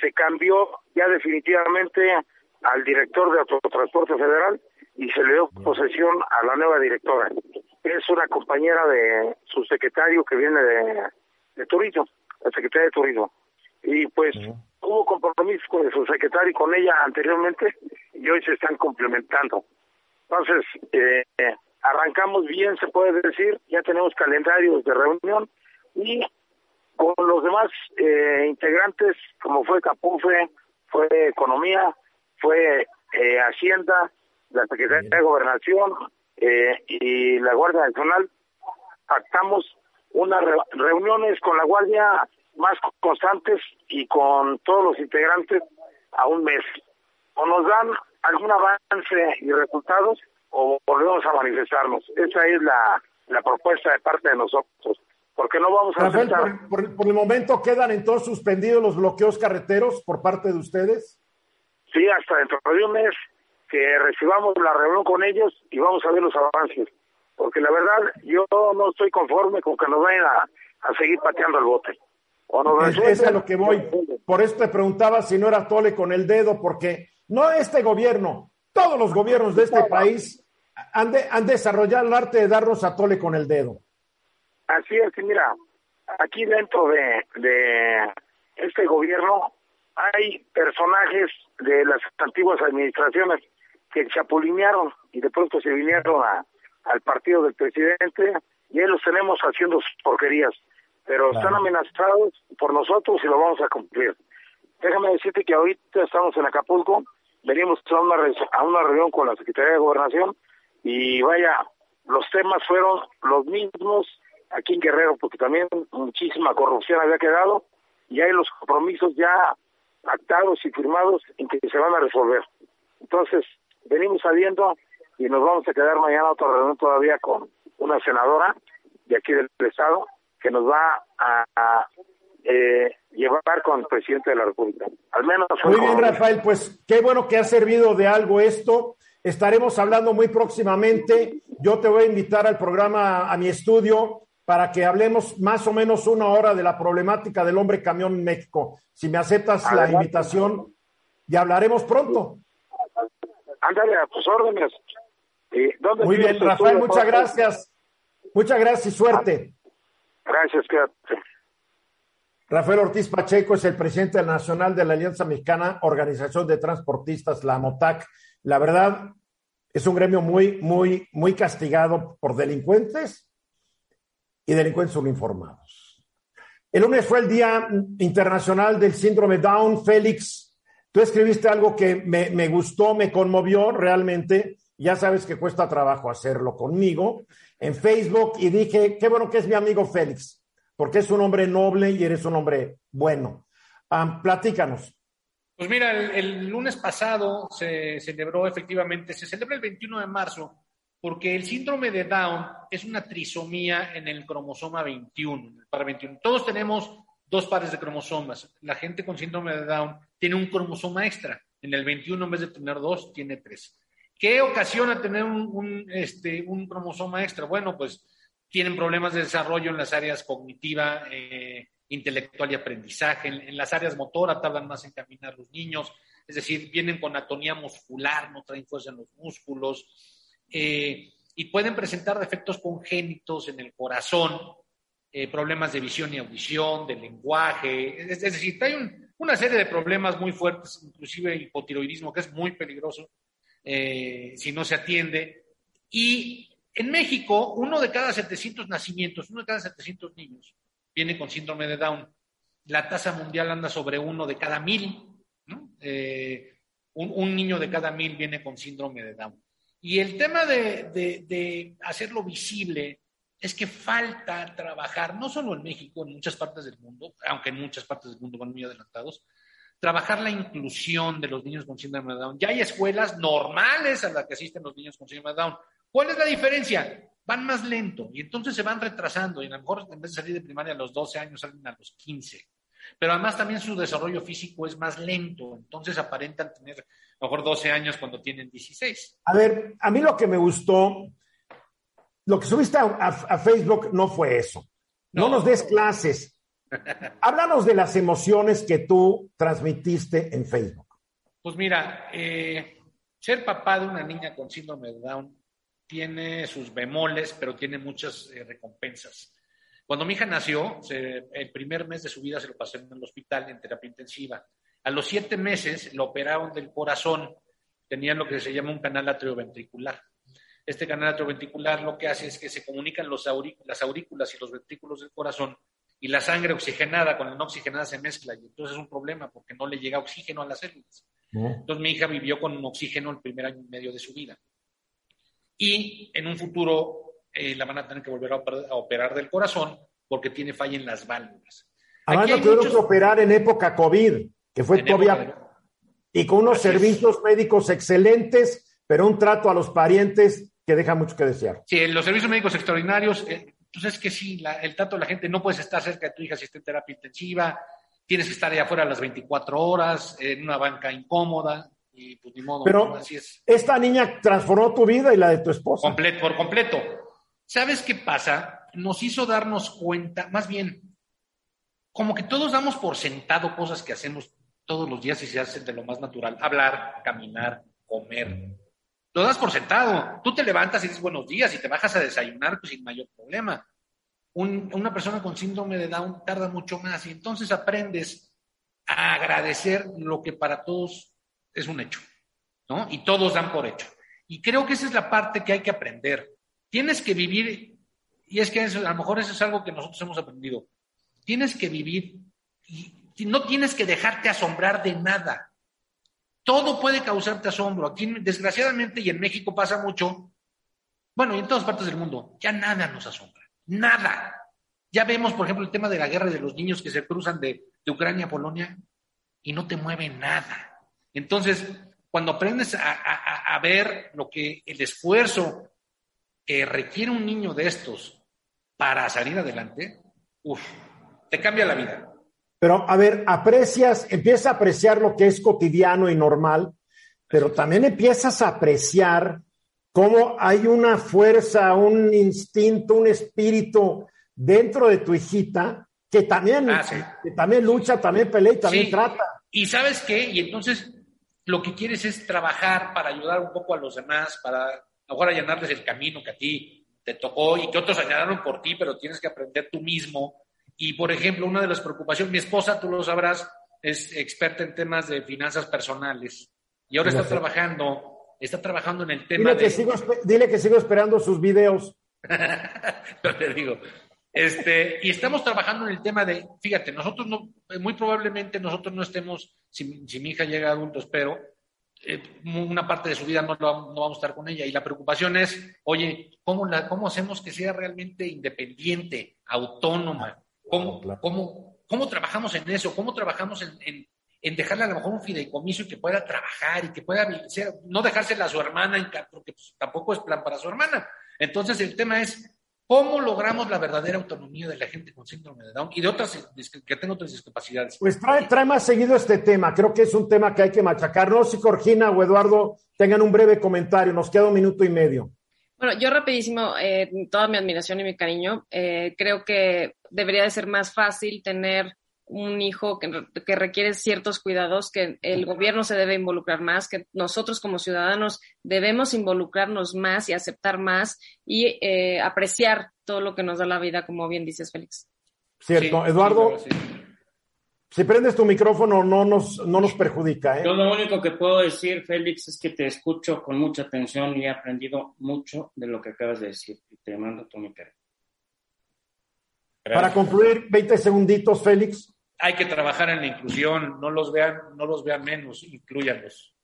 se cambió ya definitivamente al director de Autotransporte Federal y se le dio posesión a la nueva directora. Es una compañera de su secretario que viene de, de Turismo, la secretaria de Turismo. Y pues hubo compromiso con su secretario y con ella anteriormente y hoy se están complementando. Entonces, eh, arrancamos bien, se puede decir, ya tenemos calendarios de reunión y con los demás eh, integrantes, como fue Capufe, fue Economía, fue eh, Hacienda, la Secretaría de Gobernación eh, y la Guardia Nacional, pactamos unas reuniones con la Guardia más constantes y con todos los integrantes a un mes. O nos dan algún avance y resultados o volvemos a manifestarnos. Esa es la, la propuesta de parte de nosotros porque no vamos a Rafael, por, el momento quedan entonces suspendidos los bloqueos carreteros por parte de ustedes. Sí, hasta dentro de un mes que recibamos la reunión con ellos y vamos a ver los avances. Porque la verdad, yo no estoy conforme con que nos vayan a, seguir pateando el bote. O es, a lo que voy. Por eso te preguntaba si no era tole con el dedo, porque no este gobierno, todos los gobiernos de este país han, han desarrollado el arte de darnos a tole con el dedo. Así es, mira, aquí dentro de, de este gobierno hay personajes de las antiguas administraciones que chapulinearon y de pronto se vinieron a, al partido del presidente y ahí los tenemos haciendo sus porquerías, pero están amenazados por nosotros y lo vamos a cumplir. Déjame decirte que ahorita estamos en Acapulco, venimos a una, a una reunión con la Secretaría de Gobernación y vaya, los temas fueron los mismos aquí en Guerrero, porque también muchísima corrupción había quedado y hay los compromisos ya actados y firmados en que se van a resolver. Entonces, venimos saliendo y nos vamos a quedar mañana otra reunión todavía con una senadora de aquí del Estado que nos va a, eh, llevar con el presidente de la República. Al menos. Muy bien, Rafael, pues qué bueno que ha servido de algo esto. Estaremos hablando muy próximamente. Yo te voy a invitar al programa, a mi estudio, para que hablemos más o menos una hora de la problemática del hombre camión en México. Si me aceptas la invitación, ya hablaremos pronto. Ándale, a tus órdenes. ¿dónde Muy bien, Rafael, muchas gracias. Muchas gracias y suerte. Gracias, quédate. Rafael Ortiz Pacheco es el presidente nacional de la Alianza Mexicana Organización de Transportistas, la MOTAC. La verdad, es un gremio muy, muy, muy castigado por delincuentes y delincuentes uniformados. El lunes fue el Día Internacional del Síndrome Down. Félix, tú escribiste algo que me, gustó, me conmovió realmente. Ya sabes que cuesta trabajo hacerlo conmigo en Facebook y dije, qué bueno que es mi amigo Félix porque es un hombre noble y eres un hombre bueno. platícanos. Pues mira, el, lunes pasado se celebró efectivamente, se celebra el 21 de marzo, porque el síndrome de Down es una trisomía en el cromosoma 21, para 21. Todos tenemos dos pares de cromosomas. La gente con síndrome de Down tiene un cromosoma extra. En el 21, en vez de tener dos, tiene tres. ¿Qué ocasiona tener un, este, un cromosoma extra? Bueno, pues tienen problemas de desarrollo en las áreas cognitiva, eh, intelectual y aprendizaje, en, las áreas motoras tardan más en caminar los niños, es decir, vienen con atonía muscular, no traen fuerza en los músculos, eh, y pueden presentar defectos congénitos en el corazón, eh, problemas de visión y audición, de lenguaje, es, decir, hay una serie de problemas muy fuertes, inclusive hipotiroidismo, que es muy peligroso si no se atiende, y en México, uno de cada 700 nacimientos, uno de cada 700 niños viene con síndrome de Down. La tasa mundial anda sobre uno de cada mil. Eh, un, niño de cada mil viene con síndrome de Down. Y el tema de, hacerlo visible es que falta trabajar, no solo en México, en muchas partes del mundo, aunque en muchas partes del mundo van muy adelantados, trabajar la inclusión de los niños con síndrome de Down. Ya hay escuelas normales a las que asisten los niños con síndrome de Down. ¿Cuál es la diferencia? Van más lento y entonces se van retrasando y a lo mejor en vez de salir de primaria a los 12 años salen a los 15. Pero además también su desarrollo físico es más lento, entonces aparentan tener a lo mejor 12 años cuando tienen 16. A ver, a mí lo que me gustó, lo que subiste a, Facebook no fue eso. No, nos des clases. Háblanos de las emociones que tú transmitiste en Facebook. Pues mira, eh, ser papá de una niña con síndrome de Down tiene sus bemoles, pero tiene muchas eh, recompensas. Cuando mi hija nació, el primer mes de su vida se lo pasé en el hospital en terapia intensiva. A los siete meses lo operaron del corazón, tenían lo que se llama un canal atrioventricular. Este canal atrioventricular lo que hace es que se comunican los las aurículas y los ventrículos del corazón y la sangre oxigenada con la no oxigenada se mezcla y entonces es un problema porque no le llega oxígeno a las células. Entonces mi hija vivió con un oxígeno el primer año y medio de su vida y en un futuro eh, la van a tener que volver a operar, del corazón porque tiene falla en las válvulas. Además, lo tuvieron que operar en época COVID, que fue todavía. Y con unos servicios médicos excelentes, pero un trato a los parientes que deja mucho que desear. Sí, los servicios médicos extraordinarios, eh, pues es que sí, el trato de la gente, no puedes estar cerca de tu hija si está en terapia intensiva, tienes que estar allá afuera a las 24 horas, en una banca incómoda, y pues ni modo, Pero así es. Esta niña transformó tu vida y la de tu esposa. Por completo. ¿Sabes qué pasa? Nos hizo darnos cuenta, más bien, como que todos damos por sentado cosas que hacemos todos los días y se hacen de lo más natural. Hablar, caminar, comer. Lo das por sentado. Tú te levantas y dices buenos días y te bajas a desayunar pues, sin mayor problema. una persona con síndrome de Down tarda mucho más y entonces aprendes a agradecer lo que para todos es un hecho, ¿no? Y todos dan por hecho. Y creo que esa es la parte que hay que aprender. Tienes que vivir, y es que a lo mejor eso es algo que nosotros hemos aprendido, tienes que vivir y no tienes que dejarte asombrar de nada. Todo puede causarte asombro. Aquí, desgraciadamente, y en México pasa mucho, bueno, y en todas partes del mundo, ya nada nos asombra. Nada. Ya vemos, por ejemplo, el tema de la guerra de los niños que se cruzan de, de Ucrania a Polonia y no te mueve nada. Entonces, cuando aprendes a, ver lo que el esfuerzo que requiere un niño de estos para salir adelante, uff, te cambia la vida. Pero, a ver, aprecias, empiezas a apreciar lo que es cotidiano y normal, pero también empiezas a apreciar cómo hay una fuerza, un instinto, un espíritu dentro de tu hijita que también, Ah, sí. que también lucha, también pelea y también Sí. trata. Y sabes qué? Y entonces lo que quieres es trabajar para ayudar un poco a los demás, para ahora allanarles el camino que a ti te tocó y que otros allanaron por ti, pero tienes que aprender tú mismo. Y por ejemplo, una de las preocupaciones, mi esposa, tú lo sabrás, es experta en temas de finanzas personales y ahora lo está trabajando, está trabajando en el tema Dile que, de... sigo, espe- dile que sigo esperando sus videos. Yo te digo. Este, y estamos trabajando en el tema de, fíjate, nosotros no, muy probablemente nosotros no estemos, si, si mi hija llega a adulto, espero, eh, una parte de su vida no, lo- no vamos a estar con ella. Y la preocupación es, oye, ¿cómo, la, cómo hacemos que sea realmente independiente, autónoma? ¿Cómo, cómo, cómo trabajamos en eso? ¿Cómo trabajamos en, en, en dejarle a lo mejor un fideicomiso y que pueda trabajar y que pueda no dejársela a su hermana, porque pues, tampoco es plan para su hermana. Entonces el tema es, ¿cómo logramos la verdadera autonomía de la gente con síndrome de Down y de otras que tengan otras discapacidades? Pues trae, trae más seguido este tema. Creo que es un tema que hay que machacar. No sé si Corgina o Eduardo tengan un breve comentario. Nos queda un minuto y medio. Bueno, yo rapidísimo, eh, toda mi admiración y mi cariño, eh, creo que debería de ser más fácil tener un hijo que, que requiere ciertos cuidados, que el gobierno se debe involucrar más, que nosotros como ciudadanos debemos involucrarnos más y aceptar más y eh, apreciar todo lo que nos da la vida, como bien dices, Félix. Cierto. Sí, Eduardo, sí, sí. si prendes tu micrófono no nos, no nos perjudica. ¿eh? Yo lo único que puedo decir, Félix, es que te escucho con mucha atención y he aprendido mucho de lo que acabas de decir. Te mando todo mi cariño. Para concluir, 20 segunditos, Félix. Hay que trabajar en la inclusión, no los vean, no los vean menos, incluyanlos.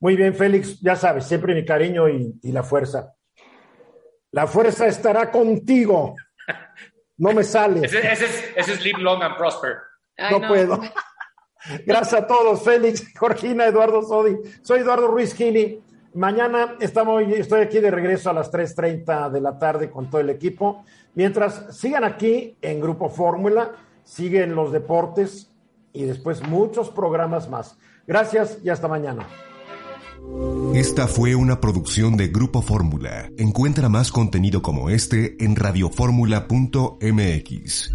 Muy bien, Félix. Ya sabes, siempre mi cariño y, y la fuerza. La fuerza estará contigo. No me sale. Ese, ese es, ese es Live Long and Prosper. Ay, no, puedo. Gracias a todos, Félix, Jorgina, Eduardo Sodi. Soy Eduardo Ruiz Gini. Mañana estamos, estoy aquí de regreso a las 3.30 de la tarde con todo el equipo. Mientras sigan aquí en Grupo Fórmula, siguen los deportes y después muchos programas más. Gracias y hasta mañana. Esta fue una producción de Grupo Fórmula. Encuentra más contenido como este en radioformula.mx.